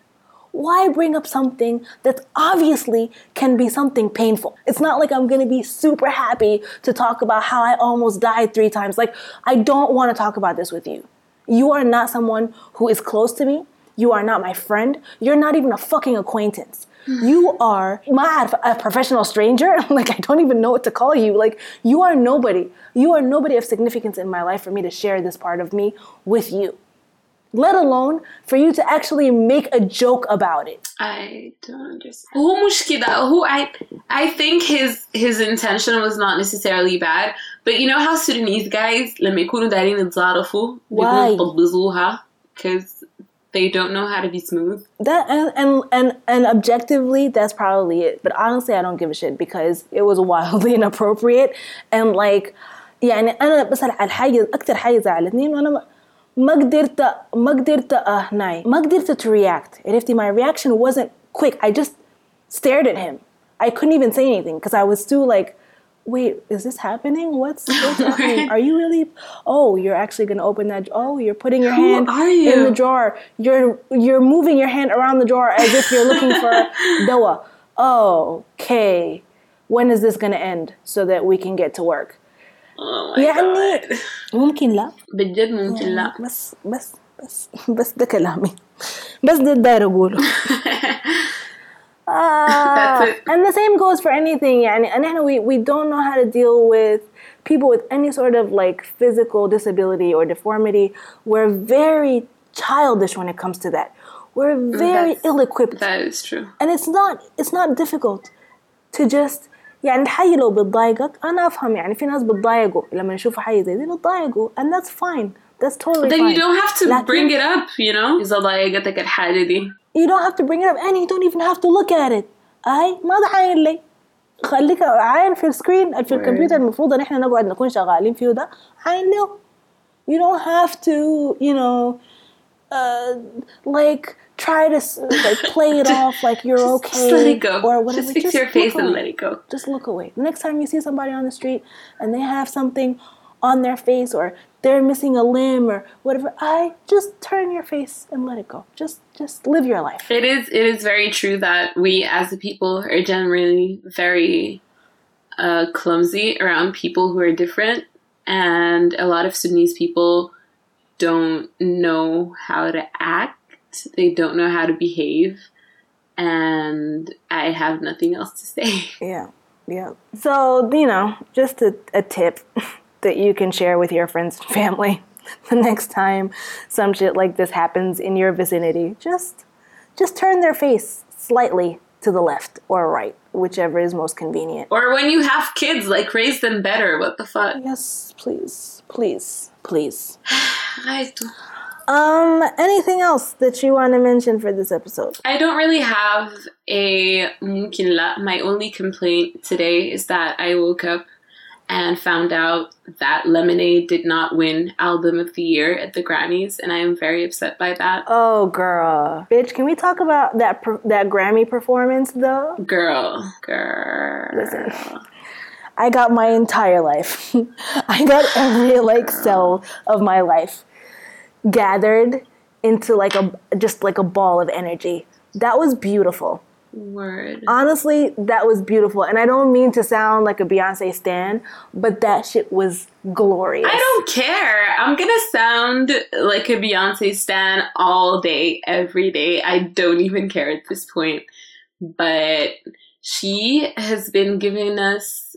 Why bring up something that obviously can be something painful? It's not like I'm gonna be super happy to talk about how I almost died three times. Like, I don't wanna talk about this with you. You are not someone who is close to me. You are not my friend. You're not even a fucking acquaintance. You are ما أعرف, a professional stranger. *laughs* like I don't even know what to call you. Like you are nobody. You are nobody of significance in my life for me to share this part of me with you. Let alone for you to actually make a joke about it. I don't understand. هو مش كده. هو I I think his his intention was not necessarily bad, but you know how Sudanese guys لما يكونوا دايرين يتظارفوا Why? بيقولوا يطبزوها because they don't know how to be smooth. That and, and and and objectively, that's probably it. But honestly, I don't give a shit because it was wildly *laughs* inappropriate and like يعني أنا بس الحاجة أكتر حاجة زعلتني إنه أنا ما- ما قدرت ما قدرت آه ناي ما قدرت to react عرفتي my reaction wasn't quick I just stared at him I couldn't even say anything because I was still like wait is this happening what's, *laughs* what's happening are you really oh you're actually gonna open that oh you're putting your Who hand are in you? the drawer you're you're moving your hand around the drawer as if you're looking for *laughs* dawa oh okay when is this gonna end so that we can get to work Oh my يعني god. ممكن لا بجد ممكن لا. بس بس بس بس ده كلامي بس ده الداير اقوله آه, That's it. and the same goes for anything يعني and احنا we, we don't know how to deal with people with any sort of like physical disability or deformity we're very childish when it comes to that we're very That's- ill-equipped That is true. and it's not it's not difficult to just يعني الحي لو بتضايقك انا افهم يعني في ناس بتضايقوا لما يشوفوا حي زي دي بتضايقوا and that's fine that's totally Then fine you don't have to لكن- bring it up, you know? إذا ضايقتك الحاجة دي. you don't have to bring it up and you don't even have to look at it اي ما ده عاين لي خليك عاين في السكرين في الكمبيوتر المفروض ان احنا نقعد نكون شغالين فيه ده عاين له you don't have to you know uh, like try to s- like play it *laughs* off like you're Just- okay Just let it go. or whatever Just fix your look face and away. let it go. just look away. The next time you see somebody on the street and they have something on their face or they're missing a limb or whatever. I just turn your face and let it go. Just just live your life. It is it is very true that we as a people are generally very uh, clumsy around people who are different, and a lot of Sudanese people don't know how to act. They don't know how to behave, and I have nothing else to say. Yeah, yeah. So you know, just a, a tip *laughs* that you can share with your friends and family *laughs* the next time some shit like this happens in your vicinity. Just just turn their face slightly to the left or right, whichever is most convenient. Or when you have kids, like raise them better. What the fuck? Yes, please. Please. Please. *sighs* Um, anything else that you want to mention for this episode? I don't really have a mm, mumkin la. My only complaint today is that I woke up and found out that Lemonade did not win Album of the Year at the Grammys, and I am very upset by that. Oh, girl, bitch, can we talk about that per- that Grammy performance though? Girl, girl. Listen. I got my entire life. *laughs* I got every like cell of my life gathered into like a just like a ball of energy. That was beautiful. Word. Honestly, that was beautiful. And I don't mean to sound like a Beyonce stan, but that shit was glorious. I don't care. I'm gonna sound like a Beyonce stan all day, every day. I don't even care at this point. But she has been giving us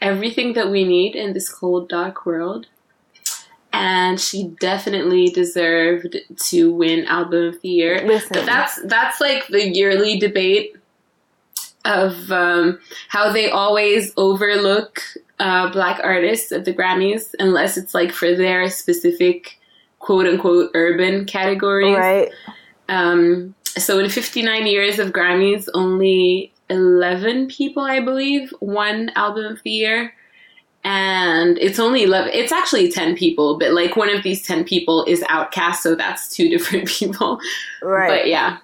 everything that we need in this cold, dark world. And she definitely deserved to win Album of the Year. Listen. But that's that's like the yearly debate of um, how they always overlook uh, black artists at the Grammys unless it's like for their specific quote unquote urban categories. Right. Um, so in 59 years of Grammys, only 11 people, I believe, won Album of the Year. And it's only 11, it's actually 10 people, but like one of these 10 people is OutKast, so that's *laughs* two different people. Right. But yeah,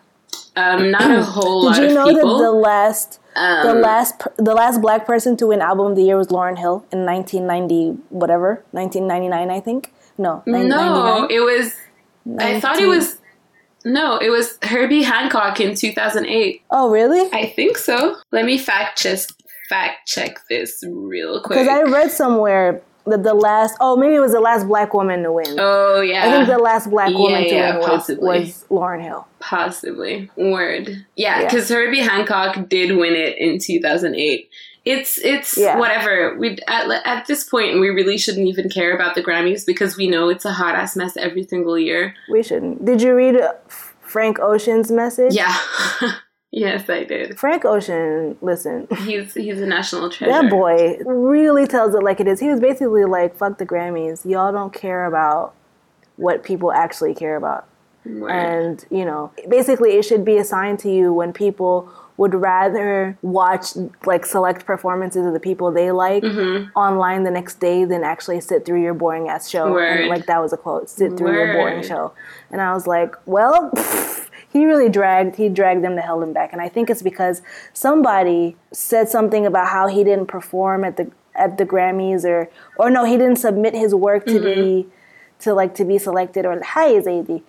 um, not a *clears throat* whole lot of people. Did you know people. that the last um, the last the last black person to win album of the year was Lauryn Hill in 1990 whatever 1999 I think no no, it was, I thought it was, no, it was Herbie Hancock in 2008. oh really I think so. Let me fact check fact check this real quick. because I read somewhere that the last oh maybe it was the last black woman to win oh yeah, I think the last black woman Yeah, to yeah, win was, was Lauryn Hill possibly word. Yeah, Yeah. because Herbie Hancock did win it in 2008. It's it's Yeah. whatever. We at at this point we really shouldn't even care about the Grammys because we know it's a hot ass mess every single year. we shouldn't did you read Frank Ocean's message Yeah. *laughs* yes, I did. Frank Ocean listen He's he's a national *laughs* treasure. That boy really tells it like it is. He was basically like, fuck the Grammys. Y'all don't care about what people actually care about. Word. And, you know, basically it should be assigned to you when people would rather watch like select performances of the people they like Mm-hmm. online the next day than actually sit through your boring ass show. Word. And like that was a quote, sit through your boring show. And I was like, well, *laughs* he really dragged he dragged them to held him back. And I think it's because somebody said something about how he didn't perform at the at the Grammys or or no, he didn't submit his work to be mm-hmm. to like to be selected or hi Zadie.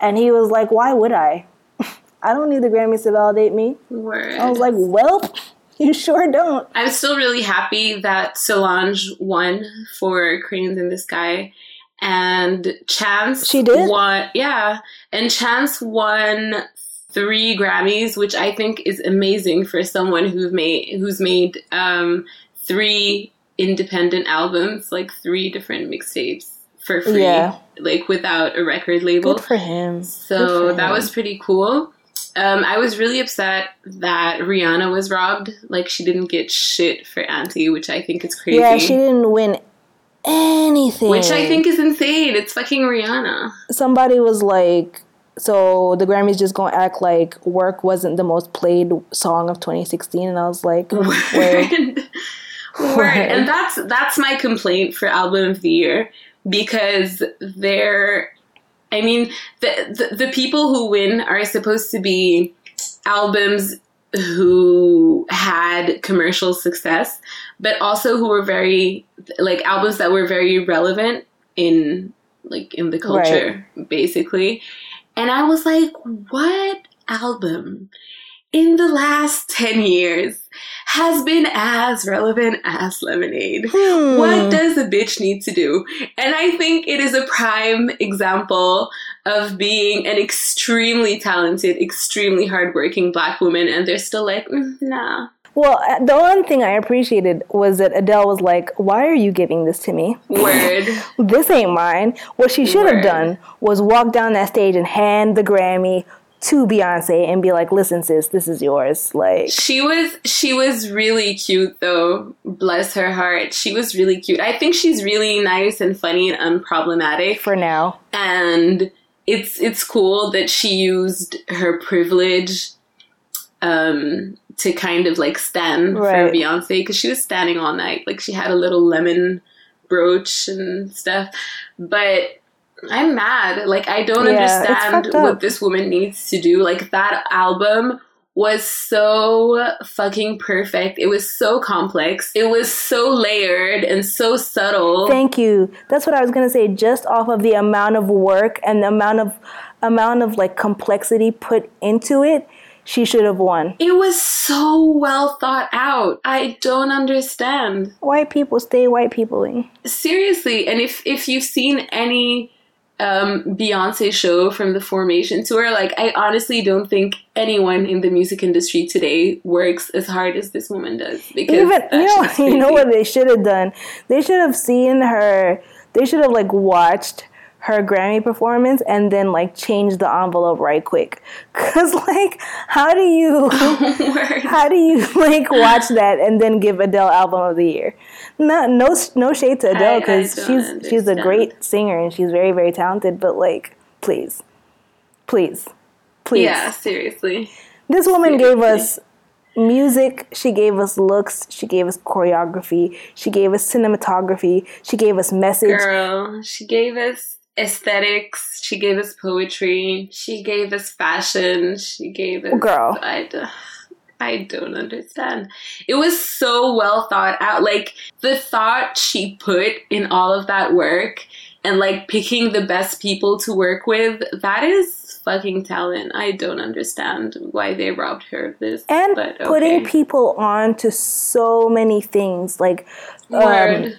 And he was like, Why would I? *laughs* I don't need the Grammys to validate me. Word. I was like, Well, *laughs* you sure don't. I'm still really happy that Solange won for Cranes in the Sky. And Chance She did? won yeah. And Chance won three Grammys, which I think is amazing for someone who's made who's made um, three independent albums, like three different mixtapes for free. Yeah. Like without a record label. Good for him. So for that him. was pretty cool. Um, I was really upset that Rihanna was robbed. Like she didn't get shit for Anti, which I think is crazy. Yeah, she didn't win anything. which I think is insane. It's fucking Rihanna. somebody was like, so the Grammys just gonna act like "Work" wasn't the most played song of 2016, and I was like, word. Word. Word. And that's that's my complaint for album of the year because they're I mean the, the the people who win are supposed to be albums who had commercial success, but also who were very like albums that were very relevant in like in the culture, right. basically. And I was like, what album in the last 10 years has been as relevant as Lemonade. Hmm. What does a bitch need to do? And I think it is a prime example of being an extremely talented, extremely hardworking black woman, and they're still like, mm, nah. Well, uh, the one thing I appreciated was that Adele was like, "Why are you giving this to me? Word. *laughs* this ain't mine." What she should have done was walk down that stage and hand the Grammy to Beyonce and be like, "Listen, sis, this is yours." Like she was, she was really cute though. Bless her heart, she was really cute. I think she's really nice and funny and unproblematic for now. And it's it's cool that she used her privilege um, to kind of like stand right. for Beyonce because she was standing all night. Like she had a little lemon brooch and stuff, but I'm mad. Like I don't yeah, understand what this woman needs to do. Like that album was so fucking perfect. It was so complex. It was so layered and so subtle. Thank you. That's what I was gonna say. Just off of the amount of work and the amount of amount of like complexity put into it, she should have won. It was so well thought out. I don't understand. White people stay white peopling. Seriously, and if if you've seen any um, Beyonce show from the Formation tour, like I honestly don't think anyone in the music industry today works as hard as this woman does. Because even you know, *laughs* you know what they should have done? They should have seen her. They should have like watched her Grammy performance and then like change the envelope right quick. *laughs* Cause like, how do you, *laughs* oh, *laughs* how do you like watch that and then give Adele album of the year? No, no, no shade to Adele because she's understand. she's a great singer and she's very very talented. But like, please, please, please. Yeah, seriously. This woman seriously. gave us music, she gave us looks, she gave us choreography, she gave us cinematography, she gave us message. Girl, she gave us aesthetics. She gave us poetry. She gave us fashion. She gave us. Girl. I, I don't understand. It was so well thought out. Like, the thought she put in all of that work and, like, picking the best people to work with, that is fucking talent. I don't understand why they robbed her of this. And but, okay. putting people on to so many things. Like, um,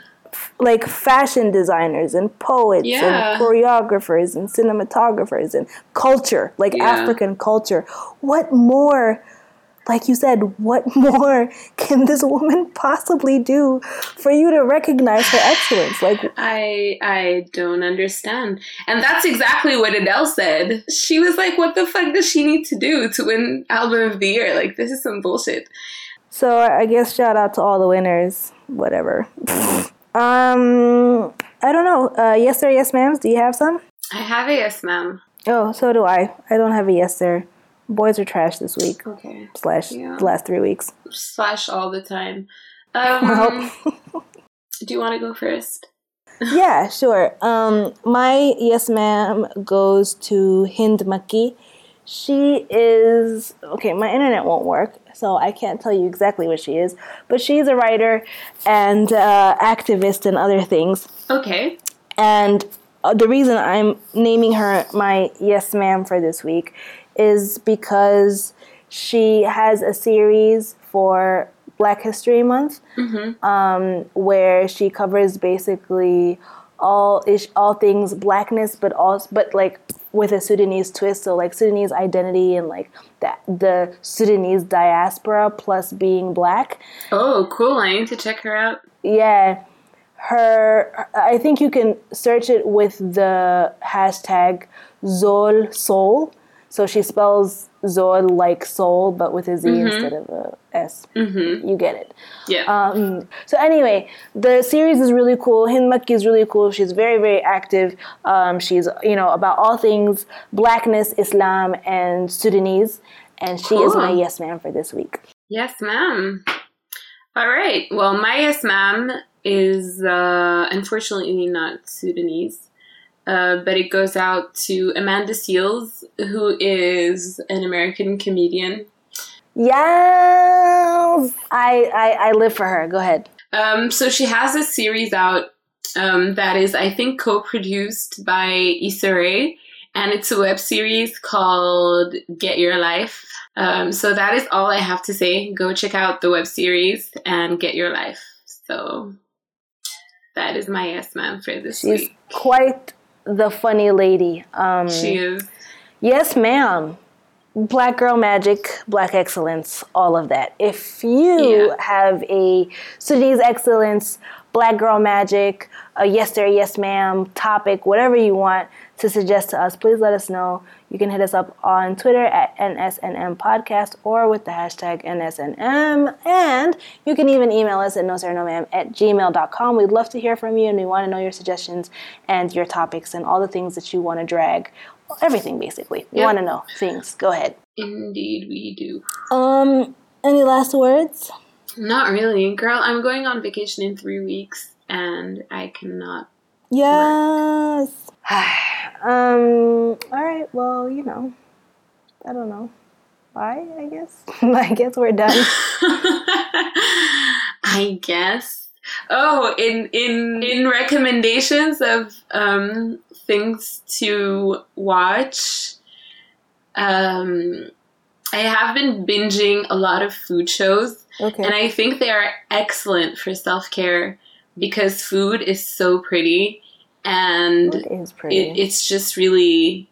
like fashion designers and poets yeah. and choreographers and cinematographers and culture, like yeah. African culture. What more, like you said, what *laughs* more can this woman possibly do for you to recognize her excellence? Like *sighs* I I don't understand. And that's exactly what Adele said. She was like, what the fuck does she need to do to win album of the year? Like this is some bullshit. So I guess shout out to all the winners. Whatever. *laughs* Um, I don't know. Uh, yes sir, yes ma'am. Do you have some? I have a yes ma'am. Oh, so do I. I don't have a yes sir. Boys are trash this week. Okay. Slash yeah. the last three weeks. Slash all the time. *laughs* Um, do you want to go first? yeah, sure. Um, my yes ma'am goes to Hind Makki. She is okay. My internet won't work, so I can't tell you exactly what she is, but she's a writer and uh, activist and other things. Okay. And uh, the reason I'm naming her my yes ma'am for this week is because she has a series for Black History Month mm-hmm. um, where she covers basically all ish, all things blackness, but also but like with a Sudanese twist. So like Sudanese identity and like that the Sudanese diaspora plus being black. Oh, cool! I need to check her out. Yeah, her. I think you can search it with the hashtag Zol Soul. So she spells Zol like soul, but with a Z mm-hmm. instead of a S. Mm-hmm. You get it. Yeah. Um, so anyway, the series is really cool. Hind Makki is really cool. She's very, very active. Um, she's, you know, about all things blackness, Islam, and Sudanese. And she cool. is my yes ma'am for this week. Yes, ma'am. All right. Well, my yes ma'am is uh, unfortunately not Sudanese. Uh, but it goes out to Amanda Seales, who is an American comedian Yes, I, I I live for her. Go ahead. Um, so she has a series out um, that is, I think, co-produced by Issa Rae, and it's a web series called Get Your Life. Um, so that is all I have to say. Go check out the web series and get your life. So that is my yes ma'am for this She's week. quite the funny lady. Um, She is. Yes, ma'am. Black girl magic, black excellence, all of that. If you Yeah. have a Sudanese excellence, black girl magic, a yes sir, yes ma'am topic, whatever you want to suggest to us, please let us know. You can hit us up on Twitter at NSNM Podcast or with the hashtag NSNM. And you can even email us at no sir, no ma'am at gmail.com. We'd love to hear from you and we want to know your suggestions and your topics and all the things that you want to drag everything basically. We Yep. want to know things. Go ahead. Indeed, we do. Um, any last words? Not really, girl. I'm going on vacation in three weeks, and I cannot. Yes. *sighs* um. All right. Well, you know, I don't know. Bye. I guess. *laughs* I guess we're done. *laughs* I guess. Oh, in in in recommendations of um, things to watch, um, I have been binging a lot of food shows, Okay. and I think they are excellent for self care because food is so pretty and it is pretty. it, it's just really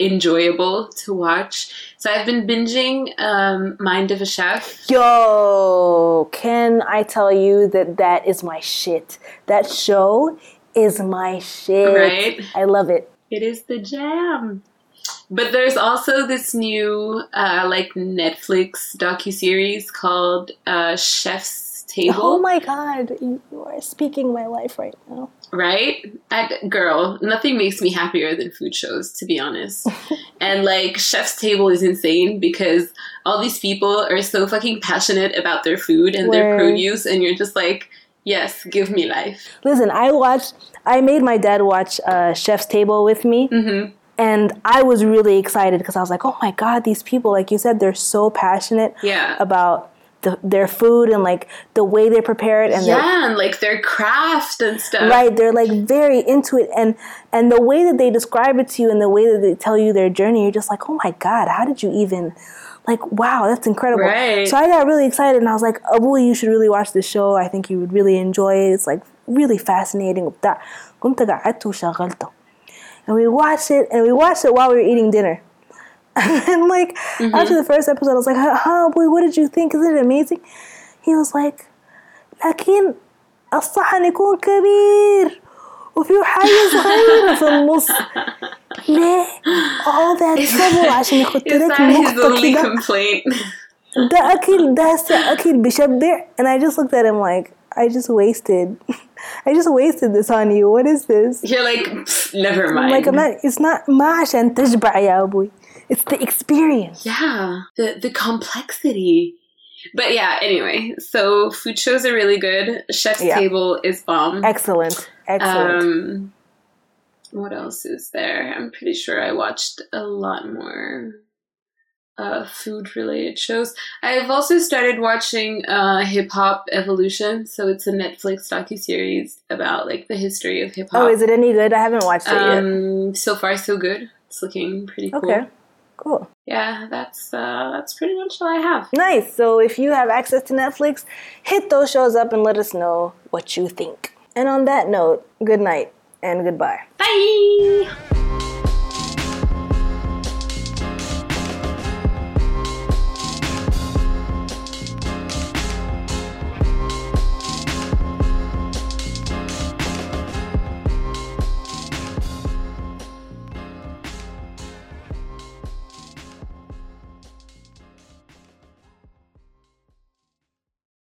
enjoyable to watch. So I've been binging um, Mind of a Chef. Yo, can I tell you that that is my shit? That show is my shit. Right? I love it. It is the jam. But there's also this new uh, like Netflix docu series called uh, Chef's Table. Oh my god, you are speaking my life right now. Right? I, girl, nothing makes me happier than food shows, to be honest. *laughs* and like Chef's Table is insane because all these people are so fucking passionate about their food and their produce, and you're just like, yes, give me life. Listen, I watched. I made my dad watch uh, Chef's Table with me. hmm And I was really excited because I was like, oh my God, these people, like you said, they're so passionate Yeah. about the, their food and like the way they prepare it. And they're, yeah, and like their craft and stuff. right, they're like very into it. And, and the way that they describe it to you and the way that they tell you their journey, you're just like, oh my God, how did you even, like, wow, that's incredible. Right. So I got really excited and I was like, Abu, you should really watch this show. I think you would really enjoy it. It's like really fascinating. وبتاع. قمت قعدت وشغلته. And we watched it, and we watched it while we were eating dinner. *laughs* and like after the first episode, I was like, "Huh, boy, what did you think? Isn't it amazing?" He was like, "لكن الصحن يكون كبير وفيه حاجة صغيرة في النص ليه all that trouble عشان يحط Is لك that his نقطة only كده complaint? ده أكل ده هسه أكل بشبع and I just looked at him like I just wasted *laughs* I just wasted this on you what is this You're like, "Pfft, never I'm mind. like I'm not it's not ما عشان تشبع يا أبوي it's the experience Yeah, the the complexity. But yeah, anyway, so food shows are really good. Chef's Yeah. Table is bomb. excellent excellent Um, what else is there? I'm pretty sure I watched a lot more uh, food related shows. I've also started watching uh, Hip Hop Evolution, so it's a Netflix docu series about like the history of hip hop. oh is it any good I haven't watched it yet um, so far so good. It's looking pretty cool. okay cool Yeah, that's uh, that's pretty much all I have. Nice. So if you have access to Netflix, hit those shows up and let us know what you think. And on that note, good night and goodbye. Bye.